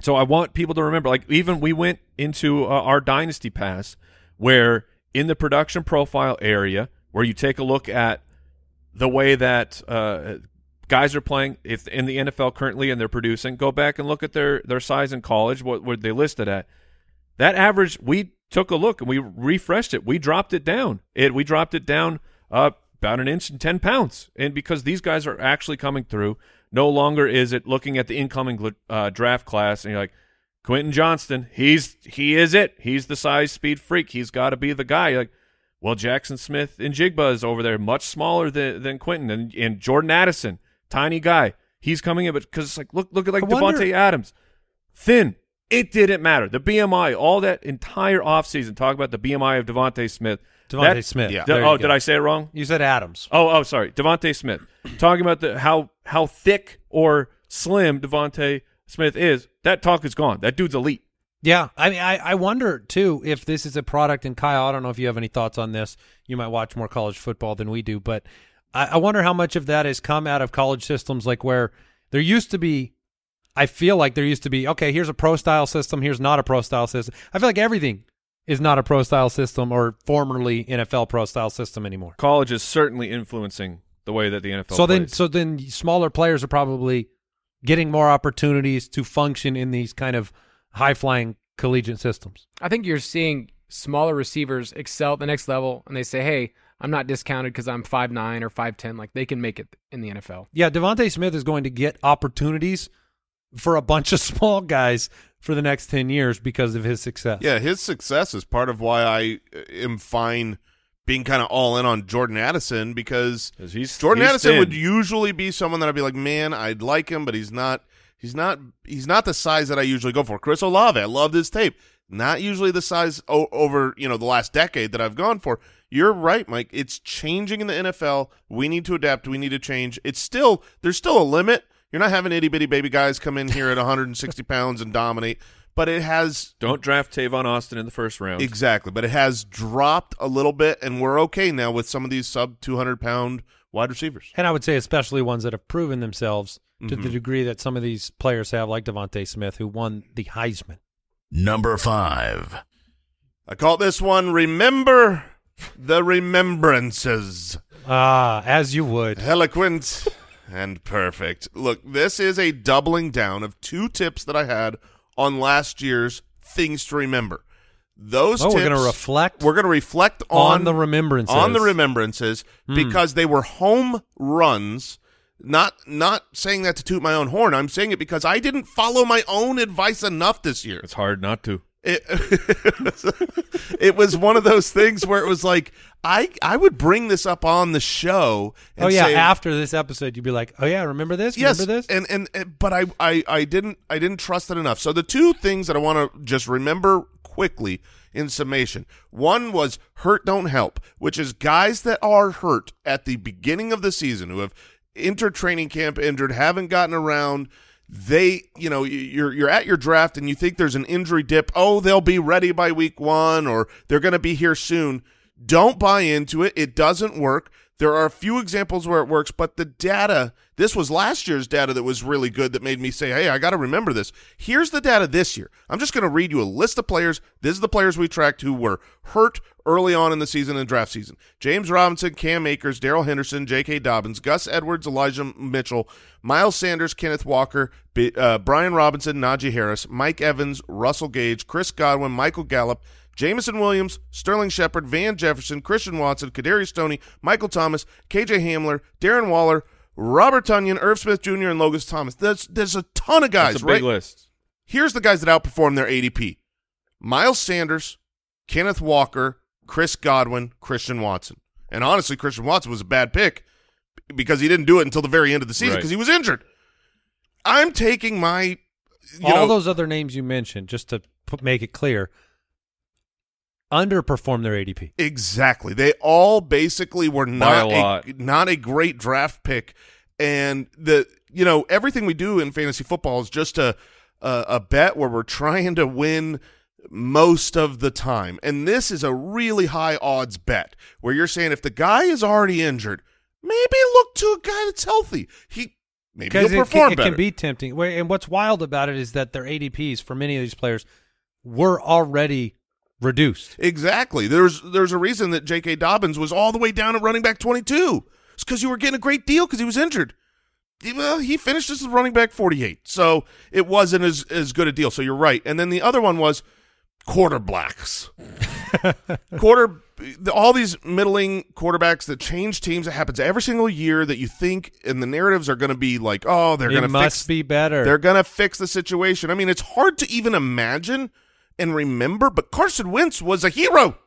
So I want people to remember, like even we went into uh, our dynasty pass, where in the production profile area, where you take a look at the way that uh, guys are playing, if in the NFL currently and they're producing, go back and look at their their size in college, what were they listed at? That average, we took a look and we refreshed it. We dropped it down. It we dropped it down uh, about an inch and ten pounds, and because these guys are actually coming through. No longer is it looking at the incoming uh, draft class and you're like, Quentin Johnston, he's he is it. He's the size speed freak. He's got to be the guy. Like, well, Jaxon Smith-Njigba is over there, much smaller than than Quentin and, and Jordan Addison, tiny guy. He's coming in, but because it's like look look at like Davante Adams, thin It didn't matter. The BMI, all that entire offseason, talk about the BMI of DeVonta Smith. DeVonta That- Smith. yeah. Did- There oh, did. I say it wrong? You said Adams. Oh, oh, sorry, DeVonta Smith. Talking about the how how thick or slim DeVonta Smith is. That talk is gone. That dude's elite. Yeah, I mean, I, I wonder too if this is a product. And Kyle, I don't know if you have any thoughts on this. You might watch more college football than we do, but I, I wonder how much of that has come out of college systems, like where there used to be. I feel like there used to be okay. Here's a pro style system. Here's not a pro style system. I feel like everything is not a pro style system or formerly NFL pro style system anymore. College is certainly influencing the way that the NFL. so then, so then, smaller players are probably getting more opportunities to function in these kind of high flying collegiate systems. I think you're seeing smaller receivers excel at the next level, and they say, "Hey, I'm not discounted because I'm five nine or five ten. Like they can make it in the NFL." Yeah, DeVonta Smith is going to get opportunities for a bunch of small guys for the next 10 years because of his success. Yeah, his success is part of why I uh, am fine being kind of all in on Jordan Addison because he's- Jordan he's Addison thin. would usually be someone that I'd be like, man, I'd like him, but he's not. He's not. He's not the size that I usually go for. Chris Olave, I love his tape. Not usually the size o- over you know the last decade that I've gone for. You're right, Mike. It's changing in the NFL. We need to adapt. We need to change. It's still there's still a limit. You're not having itty bitty baby guys come in here at 160 pounds and dominate, but it has don't draft Tavon Austin in the first round. Exactly, but it has dropped a little bit, and we're okay now with some of these sub 200 pound wide receivers. And I would say especially ones that have proven themselves to Mm-hmm. the degree that some of these players have, like DeVonta Smith, who won the Heisman. Number five. I call this one "Remember the Remembrances." Ah, as you would. Eloquent and perfect. Look, this is a doubling down of two tips that I had on last year's things to remember. Those Oh, we're tips, going to reflect We're going to reflect on, on the remembrances. on the remembrances because they were home runs. Not not saying that to toot my own horn. I'm saying it because I didn't follow my own advice enough this year. It's hard not to. It, it was one of those things where it was like I I would bring this up on the show. And Oh, yeah. say, After this episode, you'd be like, oh, yeah, remember this? yes, Remember this? and, and and but I I I didn't I didn't trust it enough. So the two things that I want to just remember quickly in summation. One was hurt don't help, which is guys that are hurt at the beginning of the season who have entered training camp injured, haven't gotten around. They, you know, you're you're at your draft and you think there's an injury dip. Oh, they'll be ready by week one, or they're going to be here soon. Don't buy into it. It doesn't work. There are a few examples where it works, but the data, this was last year's data that was really good that made me say, hey, I got to remember this. Here's the data this year. I'm just going to read you a list of players. This is the players we tracked who were hurt early on in the season and draft season. James Robinson, Cam Akers, Darrell Henderson, J.K. Dobbins, Gus Edwards, Elijah Mitchell, Miles Sanders, Kenneth Walker, B- uh, Brian Robinson, Najee Harris, Mike Evans, Russell Gage, Chris Godwin, Michael Gallup, Jamison Williams, Sterling Shepard, Van Jefferson, Christian Watson, Kadarius Toney, Michael Thomas, KJ Hamler, Darren Waller, Robert Tonyan, Irv Smith Jr., and Logan Thomas. There's, there's a ton of guys, That's a right? big list. Here's the guys that outperformed their ADP. Miles Sanders, Kenneth Walker, Chris Godwin, Christian Watson. And honestly, Christian Watson was a bad pick because he didn't do it until the very end of the season Right. because he was injured. I'm taking my you All know, those other names you mentioned, just to put, make it clear, underperformed their ADP. Exactly. They all basically were not a lot. not a great draft pick, and the you know everything we do in fantasy football is just a a, a bet where we're trying to win most of the time, and this is a really high odds bet where you're saying if the guy is already injured, maybe look to a guy that's healthy. He maybe he'll Because it, perform can, it better. can be tempting. And what's wild about it is that their ADPs for many of these players were already reduced. Exactly. There's there's a reason that J.K. Dobbins was all the way down at running back 22. It's because you were getting a great deal because he was injured. He- Well, he finished as a running back 48, so it wasn't as as good a deal. So you're right. And then the other one was quarter blacks. quarter all these middling quarterbacks that change teams. It happens every single year that you think, and the narratives are going to be like, oh, they're going to must fix be better. they're going to fix the situation. I mean, it's hard to even imagine and remember, but Carson Wentz was a hero.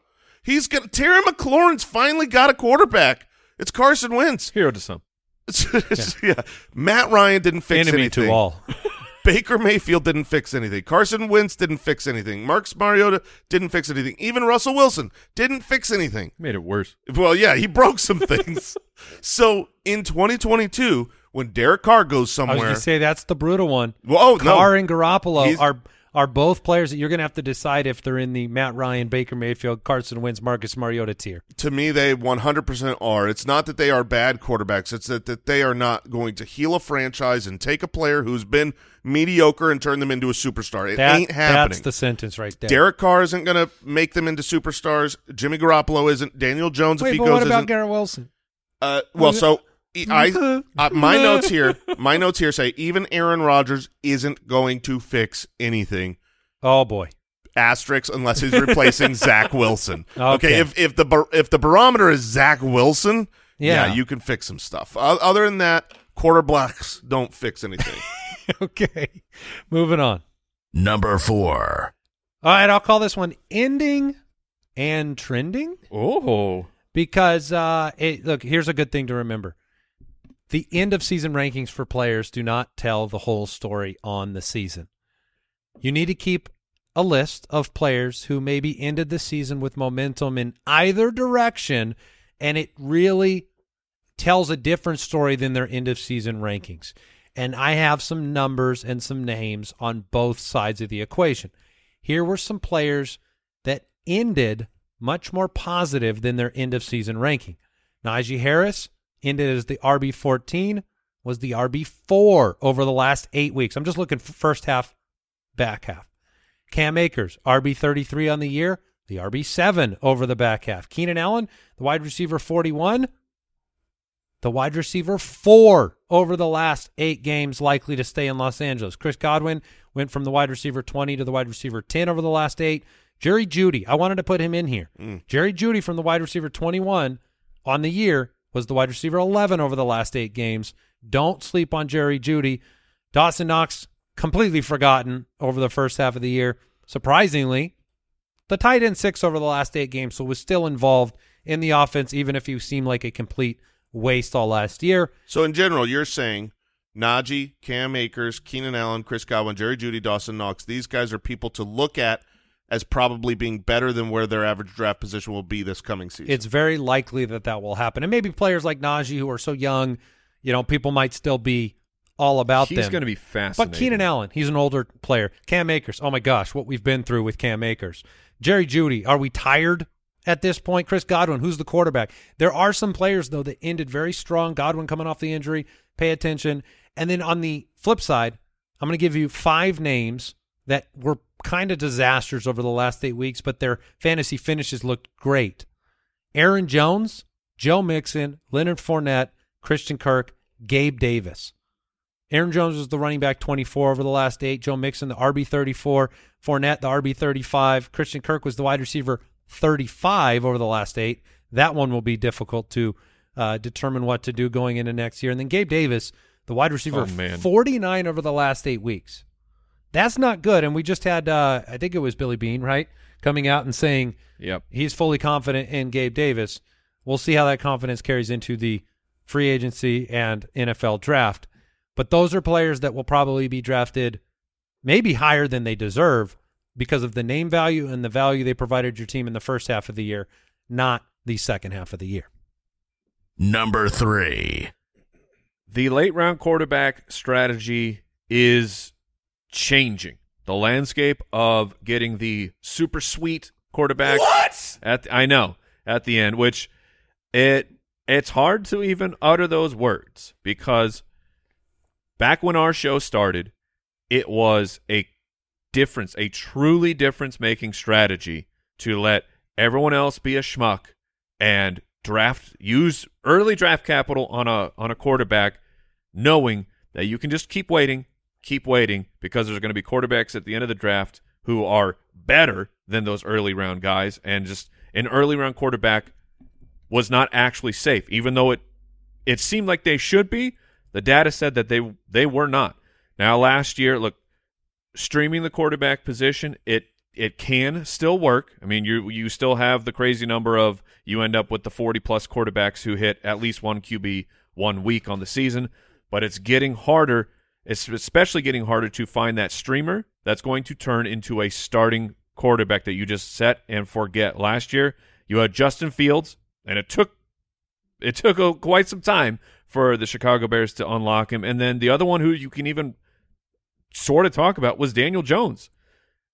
He's got Terry McLaurin's finally got a quarterback. It's Carson Wentz. Hero to some. It's- yeah. Matt Ryan didn't fix Enemy anything. to all. Baker Mayfield didn't fix anything. Carson Wentz didn't fix anything. Marcus Mariota didn't fix anything. Even Russell Wilson didn't fix anything. Made it worse. Well, yeah, he broke some things. so in 2022, when Derek Carr goes somewhere, I was somewhere, going to say that's the brutal one. well, oh no, Carr and Garoppolo He's- are are both players that you're going to have to decide if they're in the Matt Ryan, Baker Mayfield, Carson Wentz, Marcus Mariota tier. to me they 100% are. It's not that they are bad quarterbacks. It's that, that they are not going to heal a franchise and take a player who's been mediocre and turn them into a superstar. It That- ain't happening. That's the sentence right there. Derek Carr isn't going to make them into superstars. Jimmy Garoppolo isn't. Daniel Jones, Wait, if he but goes, what about isn't. Garrett Wilson? Uh, well, so I, uh, my notes here, my notes here say even Aaron Rodgers isn't going to fix anything. Oh boy. Asterisks unless he's replacing Zach Wilson. Okay. if if the bar- if the barometer is Zach Wilson, yeah, Yeah. you can fix some stuff. O- other than that, quarterbacks don't fix anything. okay. Moving on. Number four. All right, I'll call this one ending and trending Oh, because uh it, look, here's a good thing to remember. The end of season rankings for players do not tell the whole story on the season. You need to keep a list of players who maybe ended the season with momentum in either direction and it really tells a different story than their end of season rankings. And I have some numbers and some names on both sides of the equation. Here were some players that ended much more positive than their end of season ranking. Najee Harris ended as the RB 14, was the RB 4 over the last eight weeks. I'm just looking for first half, back half. Cam Akers, RB 33 on the year, the RB 7 over the back half. Keenan Allen, the wide receiver 41, the wide receiver 4 over the last eight games, likely to stay in Los Angeles. Chris Godwin went from the wide receiver 20 to the wide receiver 10 over the last eight. Jerry Jeudy, I wanted to put him in here. Mm. Jerry Jeudy from the wide receiver 21 on the year was the wide receiver 11 over the last eight games. Don't sleep on Jerry Jeudy. Dawson Knox, completely forgotten over the first half of the year. Surprisingly, the tight end six over the last eight games, so was still involved in the offense, even if he seemed like a complete waste all last year. so in general, you're saying Najee, Cam Akers, Keenan Allen, Chris Godwin, Jerry Jeudy, Dawson Knox. These guys are people to look at as probably being better than where their average draft position will be this coming season. It's very likely that that will happen. And maybe players like Najee, who are so young, you know, people might still be all about he's them. He's going to be fascinating. But Keenan Allen, he's an older player. Cam Akers, oh my gosh, what we've been through with Cam Akers. Jerry Jeudy, are we tired at this point? Chris Godwin, who's the quarterback? There are some players, though, that ended very strong. Godwin coming off the injury, pay attention. And then on the flip side, I'm going to give you five names that were kind of disasters over the last eight weeks, but their fantasy finishes looked great. Aaron Jones, Joe Mixon, Leonard Fournette, Christian Kirk, Gabe Davis. Aaron Jones was the running back 24 over the last eight. Joe Mixon, the RB 34. Fournette, the RB 35. Christian Kirk was the wide receiver 35 over the last eight. That one will be difficult to uh, determine what to do going into next year. And then Gabe Davis, the wide receiver Oh, 49 over the last eight weeks. That's not good. And we just had, uh, I think it was Billy Bean, right? Coming out and saying Yep. he's fully confident in Gabe Davis. We'll see how that confidence carries into the free agency and NFL draft. But those are players that will probably be drafted maybe higher than they deserve because of the name value and the value they provided your team in the first half of the year, not the second half of the year. Number three. the late round quarterback strategy is changing. The landscape of getting the super sweet quarterback. What? At the, I know at the end, which it it's hard to even utter those words because back when our show started, it was a difference, a truly difference making strategy to let everyone else be a schmuck and draft use early draft capital on a on a quarterback knowing that you can just keep waiting, keep waiting because there's going to be quarterbacks at the end of the draft who are better than those early round guys and just an early round quarterback was not actually safe even though it it seemed like they should be. The data said that they they were not. Now last year look streaming the quarterback position it it can still work. I mean you you still have the crazy number of you end up with the 40 plus quarterbacks who hit at least one qb one week on the season but it's getting harder It's especially getting harder to find that streamer that's going to turn into a starting quarterback that you just set and forget. Last year, you had Justin Fields, and it took it took a, quite some time for the Chicago Bears to unlock him. And then the other one who you can even sort of talk about was Daniel Jones,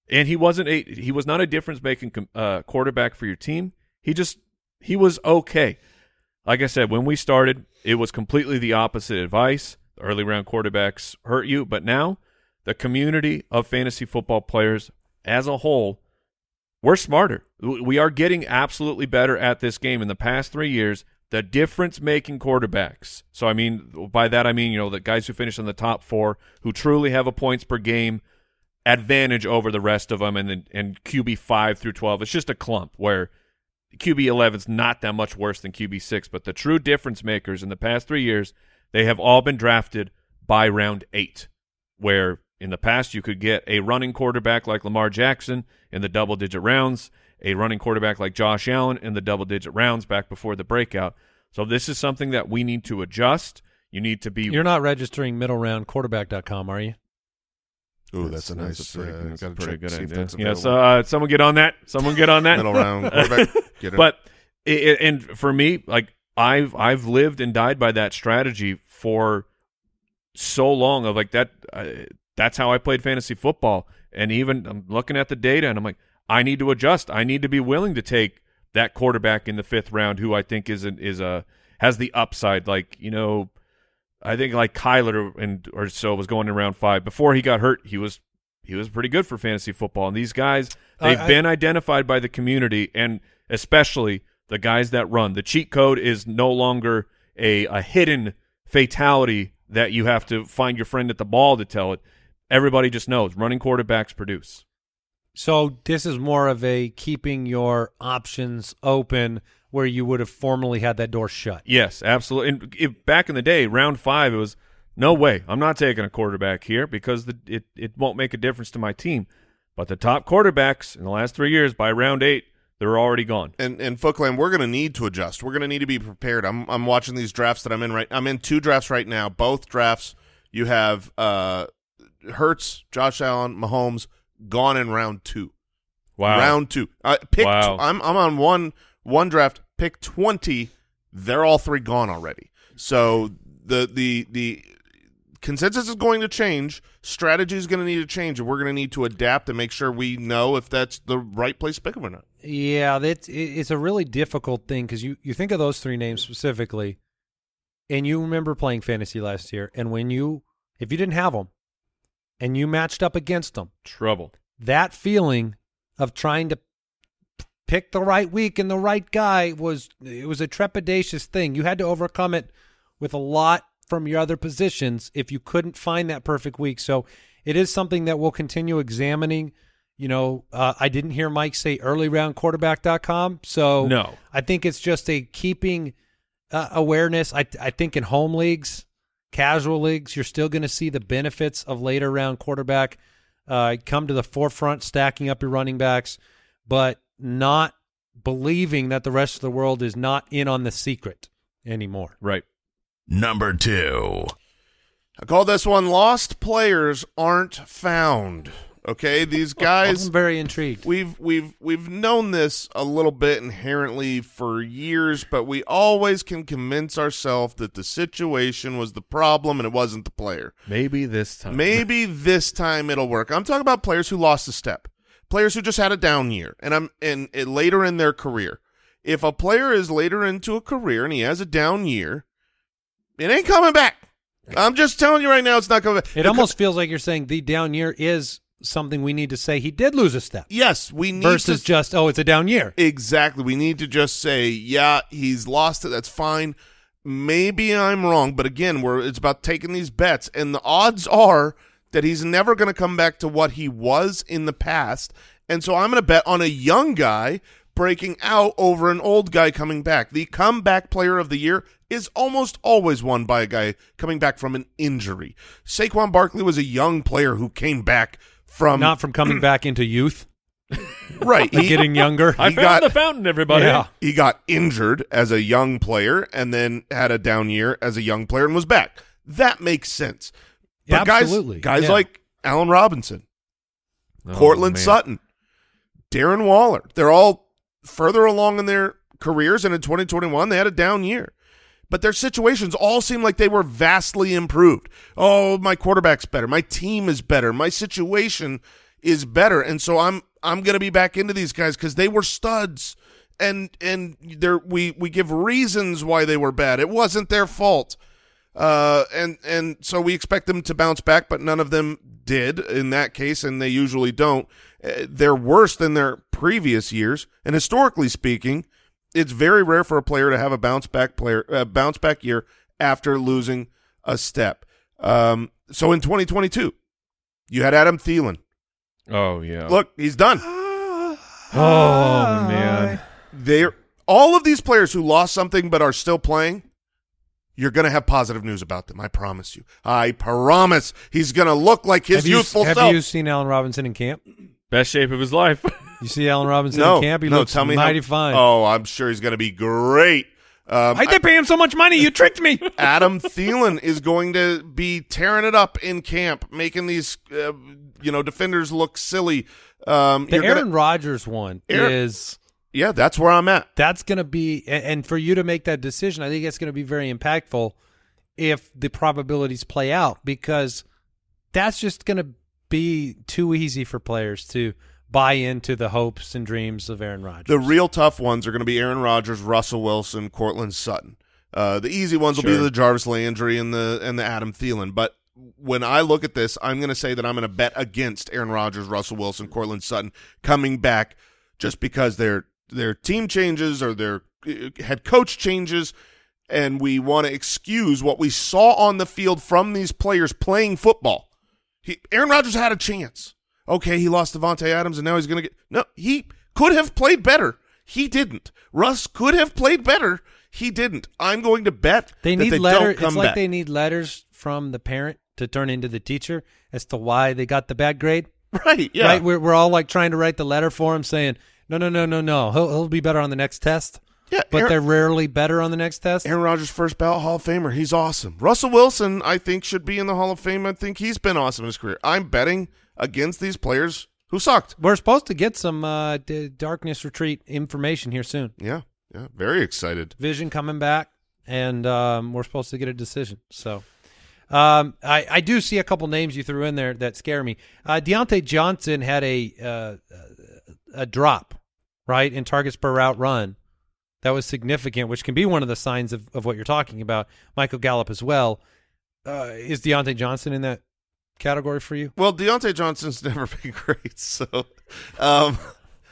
and he wasn't a he was not a difference making uh, quarterback for your team. He just he was okay. Like I said, when we started, it was completely the opposite advice. The early round quarterbacks hurt you, but now the community of fantasy football players as a whole, we're smarter. We are getting absolutely better at this game. In the past three years, the difference making quarterbacks. So I mean by that I mean, you know, the guys who finish in the top 4 who truly have a points per game advantage over the rest of them and and QB 5 through 12. It's just a clump where QB 11 is not that much worse than QB 6, but the true difference makers in the past 3 years, they have all been drafted by round 8 where in the past you could get a running quarterback like Lamar Jackson in the double digit rounds a running quarterback like Josh Allen in the double digit rounds back before the breakout. So this is something that we need to adjust. You need to be. You're not registering middle round quarterback.com, are you? Ooh, that's, a nice, That's a pretty, uh, that's a pretty good to see idea. that's Yes, available. uh, someone get on that. Someone get on that. middle round quarterback. Get it. but i i and for me, like I've I've lived and died by that strategy for so long. Of like that. Uh, that's how I played fantasy football. And even I'm looking at the data, and I'm like, I need to adjust. I need to be willing to take that quarterback in the fifth round, who I think is an, is a has the upside. Like you know, I think like Kyler and or so was going in round five before he got hurt. He was he was pretty good for fantasy football. And these guys, they've I- been identified by the community, and especially the guys that run. The cheat code is no longer a a hidden fatality that you have to find your friend at the ball to tell it. Everybody just knows running quarterbacks produce. So this is more of a keeping your options open where you would have formerly had that door shut. Yes, absolutely. And if, back in the day, round five, it was no way. I'm not taking a quarterback here because the, it it won't make a difference to my team. But the top quarterbacks in the last three years, by round eight, they're already gone. and and Footclan, we're going to need to adjust. We're going to need to be prepared. I'm I'm watching these drafts that I'm in right. I'm in two drafts right now. Both drafts, you have uh, Hurts, Josh Allen, Mahomes gone in round two. Wow. Round two. Uh, pick. Wow. I'm I'm on one one draft. Pick twenty. They're all three gone already. So the the the consensus is going to change. Strategy is going to need to change, and we're going to need to adapt and make sure we know if that's the right place to pick them or not. Yeah, that it's a really difficult thing because you you think of those three names specifically, and you remember playing fantasy last year, and when you if you didn't have them, and you matched up against them, Trouble. that feeling of trying to pick the right week and the right guy was it was a trepidatious thing. You had to overcome it with a lot from your other positions if you couldn't find that perfect week. So it is something that we'll continue examining. You know, uh, I didn't hear Mike say early round quarterback.com. So No. I think it's just a keeping uh, awareness. I I think in home leagues, casual leagues, you're still going to see the benefits of later round quarterback uh, come to the forefront, stacking up your running backs, but not believing that the rest of the world is not in on the secret anymore. Right. Number two. I call this one "Lost Players Aren't Found." Okay, these guys. I'm very intrigued. We've we've we've known this a little bit inherently for years, but we always can convince ourselves that the situation was the problem and it wasn't the player. Maybe this time. Maybe this time it'll work. I'm talking about players who lost a step, players who just had a down year, and I'm and, and later in their career. If a player is later into a career and he has a down year, it ain't coming back. I'm just telling you right now, it's not coming back. It almost feels like you're saying the down year is something we need to say he did lose a step yes, we need versus to just oh it's a down year. Exactly. We need to just say, yeah, he's lost it. That's fine. Maybe I'm wrong, but again, we're it's about taking these bets, and the odds are that he's never going to come back to what he was in the past. And so I'm going to bet on a young guy breaking out over an old guy coming back. The comeback player of the year is almost always won by a guy coming back from an injury. Saquon Barkley was a young player who came back from Not from coming back into youth, right. like he- getting younger. I He found got- the fountain, everybody. Yeah. he got injured as a young player and then had a down year as a young player and was back. That makes sense. But Absolutely. guys, guys Yeah. like Allen Robinson, Oh, Courtland man. Sutton, Darren Waller, they're all further along in their careers, and in 2021 they had a down year. But their situations all seem like they were vastly improved. Oh, my quarterback's better. My team is better. My situation is better, and so I'm I'm going to be back into these guys because they were studs, and and there we we give reasons why they were bad. It wasn't their fault. Uh, and and so we expect them to bounce back, but none of them did in that case, and they usually don't. Uh, they're worse than their previous years, and historically speaking, it's very rare for a player to have a bounce back player uh, bounce back year after losing a step. Um, so in 2022, you had Adam Thielen. Oh yeah. Look, he's done. Oh man. They're all of these players who lost something but are still playing. You're going to have positive news about them. I promise you. I promise. He's going to look like his have you, youthful have self. you seen Allen Robinson in camp? Best shape of his life. You see Allen Robinson no, in camp? He no. looks tell me mighty how, fine. Oh, I'm sure he's going to be great. Um, Why'd they pay him so much money? You tricked me. Adam Thielen is going to be tearing it up in camp, making these uh, you know defenders look silly. Um, The Aaron gonna, Rodgers one Aaron- is yeah, that's where I'm at. that's going to be, and for you to make that decision, I think it's going to be very impactful if the probabilities play out because that's just going to be too easy for players to buy into the hopes and dreams of Aaron Rodgers. The real tough ones are going to be Aaron Rodgers, Russell Wilson, Courtland Sutton. Uh, the easy ones will be the Jarvis Landry and the and the Adam Thielen. But when I look at this, I'm going to say that I'm going to bet against Aaron Rodgers, Russell Wilson, Courtland Sutton coming back just because their their team changes or their uh, head coach changes, and we want to excuse what we saw on the field from these players playing football. He, Aaron Rodgers had a chance. Okay, he lost Davante Adams, and now he's going to get no. He could have played better. He didn't. Russ could have played better. He didn't. I'm going to bet they that need they letter. don't come It's like back. they need letters from the parent to turn into the teacher as to why they got the bad grade. right. Yeah. Right? We're we're all like trying to write the letter for him, saying no, no, no, no, no. He'll he'll be better on the next test. Yeah, but Aaron- they're rarely better on the next test. Aaron Rodgers, first ballot Hall of Famer. He's awesome. Russell Wilson, I think, should be in the Hall of Fame. I think he's been awesome in his career. I'm betting against these players who sucked. We're supposed to get some uh, d- darkness retreat information here soon. Yeah. Yeah. Very excited. Vision coming back, and um, we're supposed to get a decision. So, um, I, I do see a couple names you threw in there that scare me. Uh, Diontae Johnson had a uh, a drop, right, in targets per route run. That was significant, which can be one of the signs of, of what you're talking about. Michael Gallup as well. Uh, is Diontae Johnson in that category for you? Well, Diontae Johnson's never been great. So, um,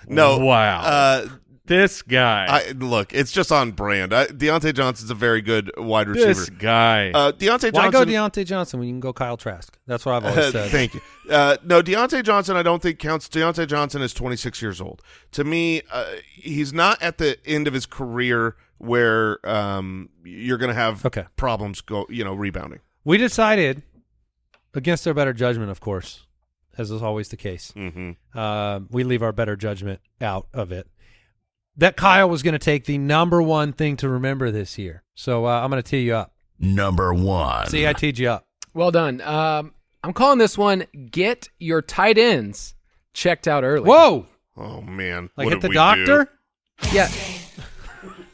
no. Wow. Uh, this guy. I look, it's just on brand. I, Diontae Johnson's a very good wide receiver. this guy. Uh, Diontae Why Johnson. go Diontae Johnson when you can go Kyle Trask? That's what I've always said. Thank you. Uh, no, Diontae Johnson, I don't think counts. Diontae Johnson is 26 years old. To me, uh, he's not at the end of his career where um, you're going to have Okay. problems go, you know, rebounding. We decided, against our better judgment, of course, as is always the case. Mm-hmm. Uh, we leave our better judgment out of it. That Kyle was going to take the number one thing to remember this year. So uh, I'm going to tee you up. Number one. See, I teed you up. Well done. Um, I'm calling this one "Get Your Tight Ends Checked Out Early." Whoa! Oh man, Like what hit did the we doctor? do? Yeah.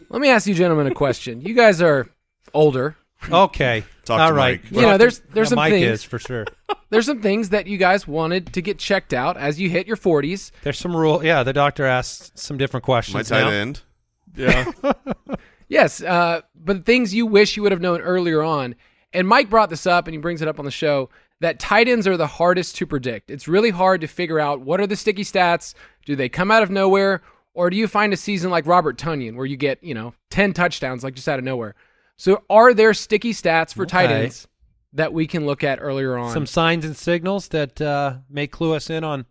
Let me ask you gentlemen a question. You guys are older. Okay. Talk All to right. Mike. You know, there's- there's Yeah, some Mike things- is for sure. There's some things that you guys wanted to get checked out as you hit your 40s. There's some rule. Yeah, the doctor asked some different questions. My tight now. end. yeah. Yes, uh, but things you wish you would have known earlier on. And Mike brought this up, and he brings it up on the show that tight ends are the hardest to predict. It's really hard to figure out what are the sticky stats. Do they come out of nowhere, or do you find a season like Robert Tonyan where you get you know ten touchdowns like just out of nowhere? So, are there sticky stats for tight ends that we can look at earlier on? Some signs and signals that uh, may clue us in on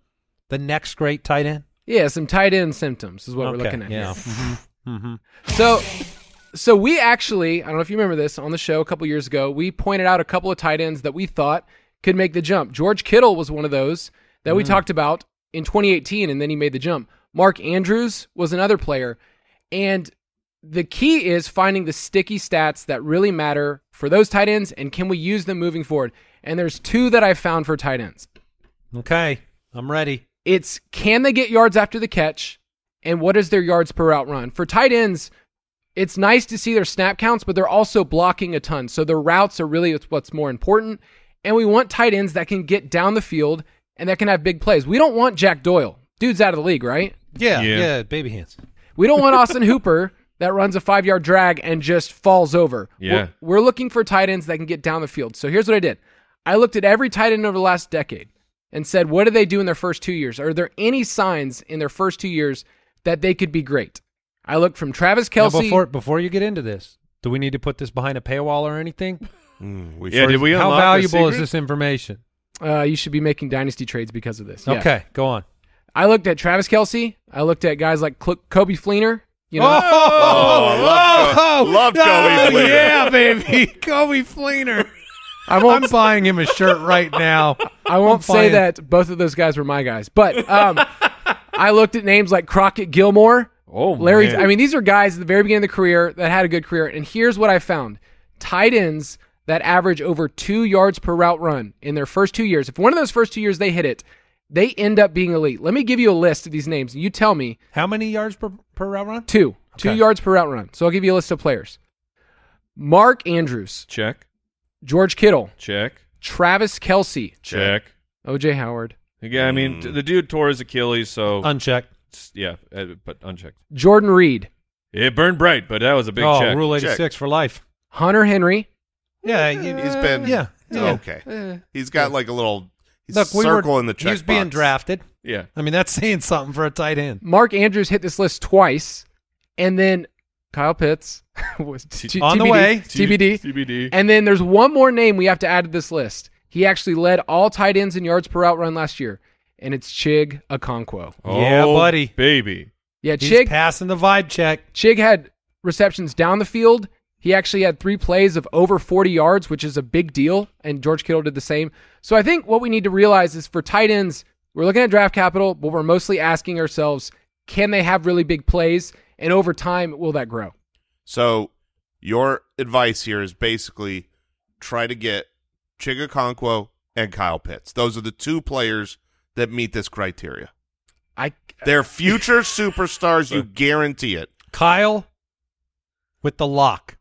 the next great tight end. yeah, some tight end symptoms is what we're looking at. Yeah. here. mm-hmm. So, so we actually, I don't know if you remember this on the show a couple years ago, we pointed out a couple of tight ends that we thought could make the jump. George Kittle was one of those that we talked about in 2018, and then he made the jump. Mark Andrews was another player. And the key is finding the sticky stats that really matter for those tight ends, and can we use them moving forward? And there's two that I've found for tight ends. Okay, I'm ready. It's can they get yards after the catch, and what is their yards per route run? For tight ends, it's nice to see their snap counts, but they're also blocking a ton. So their routes are really what's more important. And we want tight ends that can get down the field and that can have big plays. We don't want Jack Doyle. Dude's out of the league, right? Yeah, Yeah. yeah, baby hands. We don't want Austin Hooper that runs a five yard drag and just falls over. Yeah. We're, we're looking for tight ends that can get down the field. So here's what I did I looked at every tight end over the last decade and said, what did they do in their first two years? Are there any signs in their first two years that they could be great? I looked from Travis Now, Kelsey. before before you get into this, do we need to put this behind a paywall or anything? Mm, we Yeah, should- did we How valuable is this information? uh, you should be making dynasty trades because of this. Yeah. Okay, go on. I looked at Travis Kelce. I looked at guys like Coby Fleener. You know, Oh, love, love Coby Fleener. yeah, baby, Coby Fleener. I won't I'm buying him a shirt right now. I won't I'm say that both of those guys were my guys, but um, I looked at names like Crockett Gillmore, Oh, Larry. man. I mean, these are guys at the very beginning of the career that had a good career. And here's what I found: tight ends that average over two yards per route run in their first two years. If one of those first two years they hit it, they end up being elite. Let me give you a list of these names. You tell me How many yards per per route run? two, two yards per route run. So I'll give you a list of players: Mark Andrews, check, George Kittle, check, Travis Kelce, check. OJ Howard, Yeah, I mean, Mm. the dude tore his Achilles, so Unchecked. yeah, uh, but unchecked. Jordan Reed, It burned bright, but that was a big oh, check. Rule Check. 86 for life. Hunter Henry. Yeah, He's been yeah. yeah. okay. He's got like a little he's Look, we were, in the check He was being drafted. Yeah, I mean, that's saying something for a tight end. Mark Andrews hit this list twice, and then Kyle Pitts was t- On the TBD, way. TBD. TBD. And then there's one more name we have to add to this list. He actually led all tight ends in yards per route run last year, and it's Chig Okonkwo. Oh, yeah, Oh, buddy. baby. Yeah, He's Chig. passing the vibe check. Chig had receptions down the field. He actually had three plays of over 40 yards, which is a big deal, and George Kittle did the same. So I think what we need to realize is for tight ends, we're looking at draft capital, but we're mostly asking ourselves, can they have really big plays? And over time, will that grow? So your advice here is basically try to get Chig Okonkwo and Kyle Pitts. Those are the two players that meet this criteria. I They're future superstars. You guarantee it. Kyle with the lock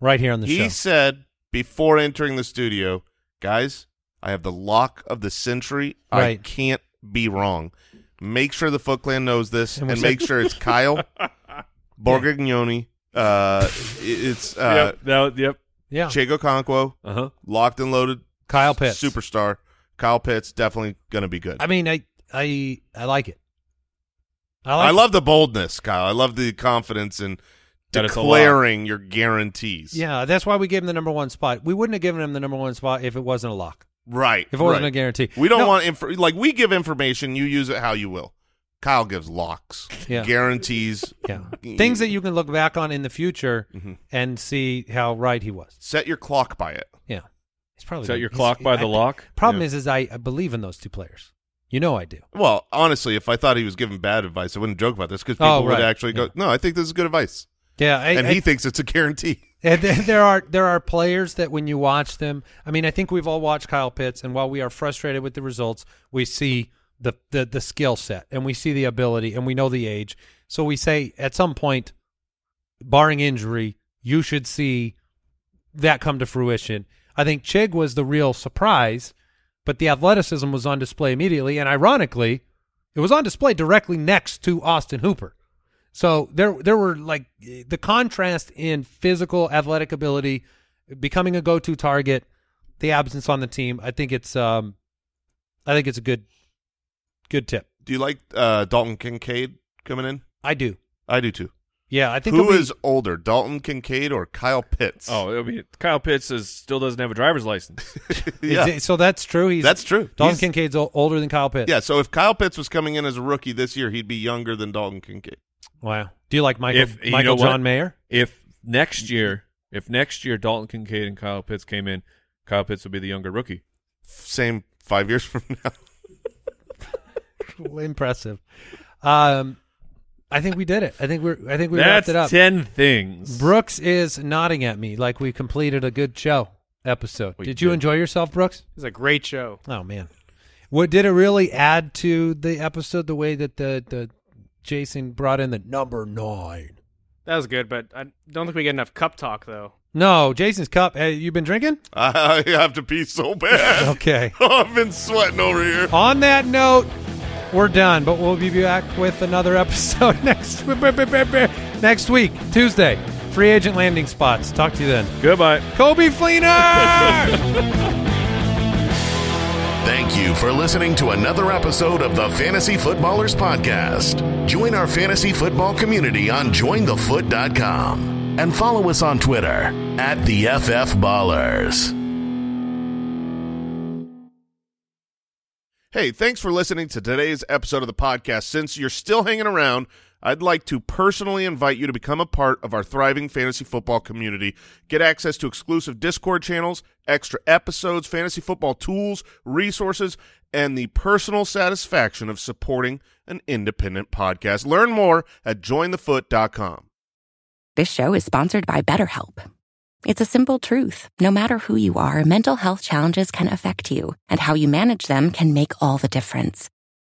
right here on the He show. He said before entering the studio, guys, I have the lock of the century. I can't be wrong. Make sure the Foot Clan knows this And and, make sure it's Kyle Borgognoni. Uh, it's uh, yep. That, yep. Yeah. Chig Okonkwo, Uh huh. locked and loaded Kyle Pitts. superstar. Kyle Pitts definitely going to be good. I mean, I I I like it. I I, like it. love the boldness, Kyle. I love the confidence in That it's a declaring your guarantees. Yeah, that's why we gave him the number one spot. We wouldn't have given him the number one spot if it wasn't a lock. Right. If it wasn't right. a guarantee. We don't No, want inf- like we give information. You use it how you will. Kyle gives locks, Yeah. guarantees. Yeah. Things that you can look back on in the future Mhm. and see how right he was. Set your clock by it. Yeah. it's probably Set your he's- clock by I the think- lock. Problem Yeah. is, is I, I believe in those two players. You know I do. Well, honestly, if I thought he was giving bad advice, I wouldn't joke about this because people Oh, would actually go, Yeah. "No, I think this is good advice," Yeah, I, and I- he thinks it's a guarantee. And there- there are there are players that when you watch them, I mean, I think we've all watched Kyle Pitts, and while we are frustrated with the results, we see the the, the skill set, and we see the ability, and we know the age. So we say at some point, barring injury, you should see that come to fruition. I think Chig was the real surprise, but the athleticism was on display immediately, and ironically, it was on display directly next to Austin Hooper. So there there were like the contrast in physical athletic ability, becoming a go-to target, the absence on the team. I think it's um I think it's a good good tip. Do you like uh, Dalton Kincaid coming in? I do. I do too. Yeah, I think Who be- is older, Dalton Kincaid or Kyle Pitts? Oh, I be Kyle Pitts is, still doesn't have a driver's license. yeah, it- so that's true. He's that's true. Dalton He's- Kincaid's older than Kyle Pitts. Yeah, so if Kyle Pitts was coming in as a rookie this year, he'd be younger than Dalton Kincaid. Wow. Do you like Michael If- you Michael know what? John Mayer? if next year, if next year Dalton Kincaid and Kyle Pitts came in, Kyle Pitts would be the younger rookie. Same five years from now. Impressive. Um, I think we did it. I think we're. I think we That's wrapped it up. ten things. Brooks is nodding at me like we completed a good show. episode. We did you did. enjoy yourself, Brooks? It was a great show. Oh man, what did it really add to the episode? The way that the the Jason brought in the number nine. That was good, but I don't think we get enough cup talk though. No, Jason's cup. Hey, you been drinking? I have to pee so bad. Okay. I've been sweating over here. On that note, we're done, but we'll be back with another episode next next week, Tuesday. Free agent landing spots. Talk to you then. Goodbye. Coby Fleener! Thank you for listening to another episode of the Fantasy Footballers Podcast. Join our fantasy football community on jointhefoot.com and follow us on Twitter at the FF Ballers. Hey, thanks for listening to today's episode of the podcast. Since you're still hanging around, I'd like to personally invite you to become a part of our thriving fantasy football community. Get access to exclusive Discord channels, extra episodes, fantasy football tools, resources, and the personal satisfaction of supporting an independent podcast. Learn more at jointhefoot.com. This show is sponsored by BetterHelp. It's a simple truth. No matter who you are, mental health challenges can affect you, and how you manage them can make all the difference.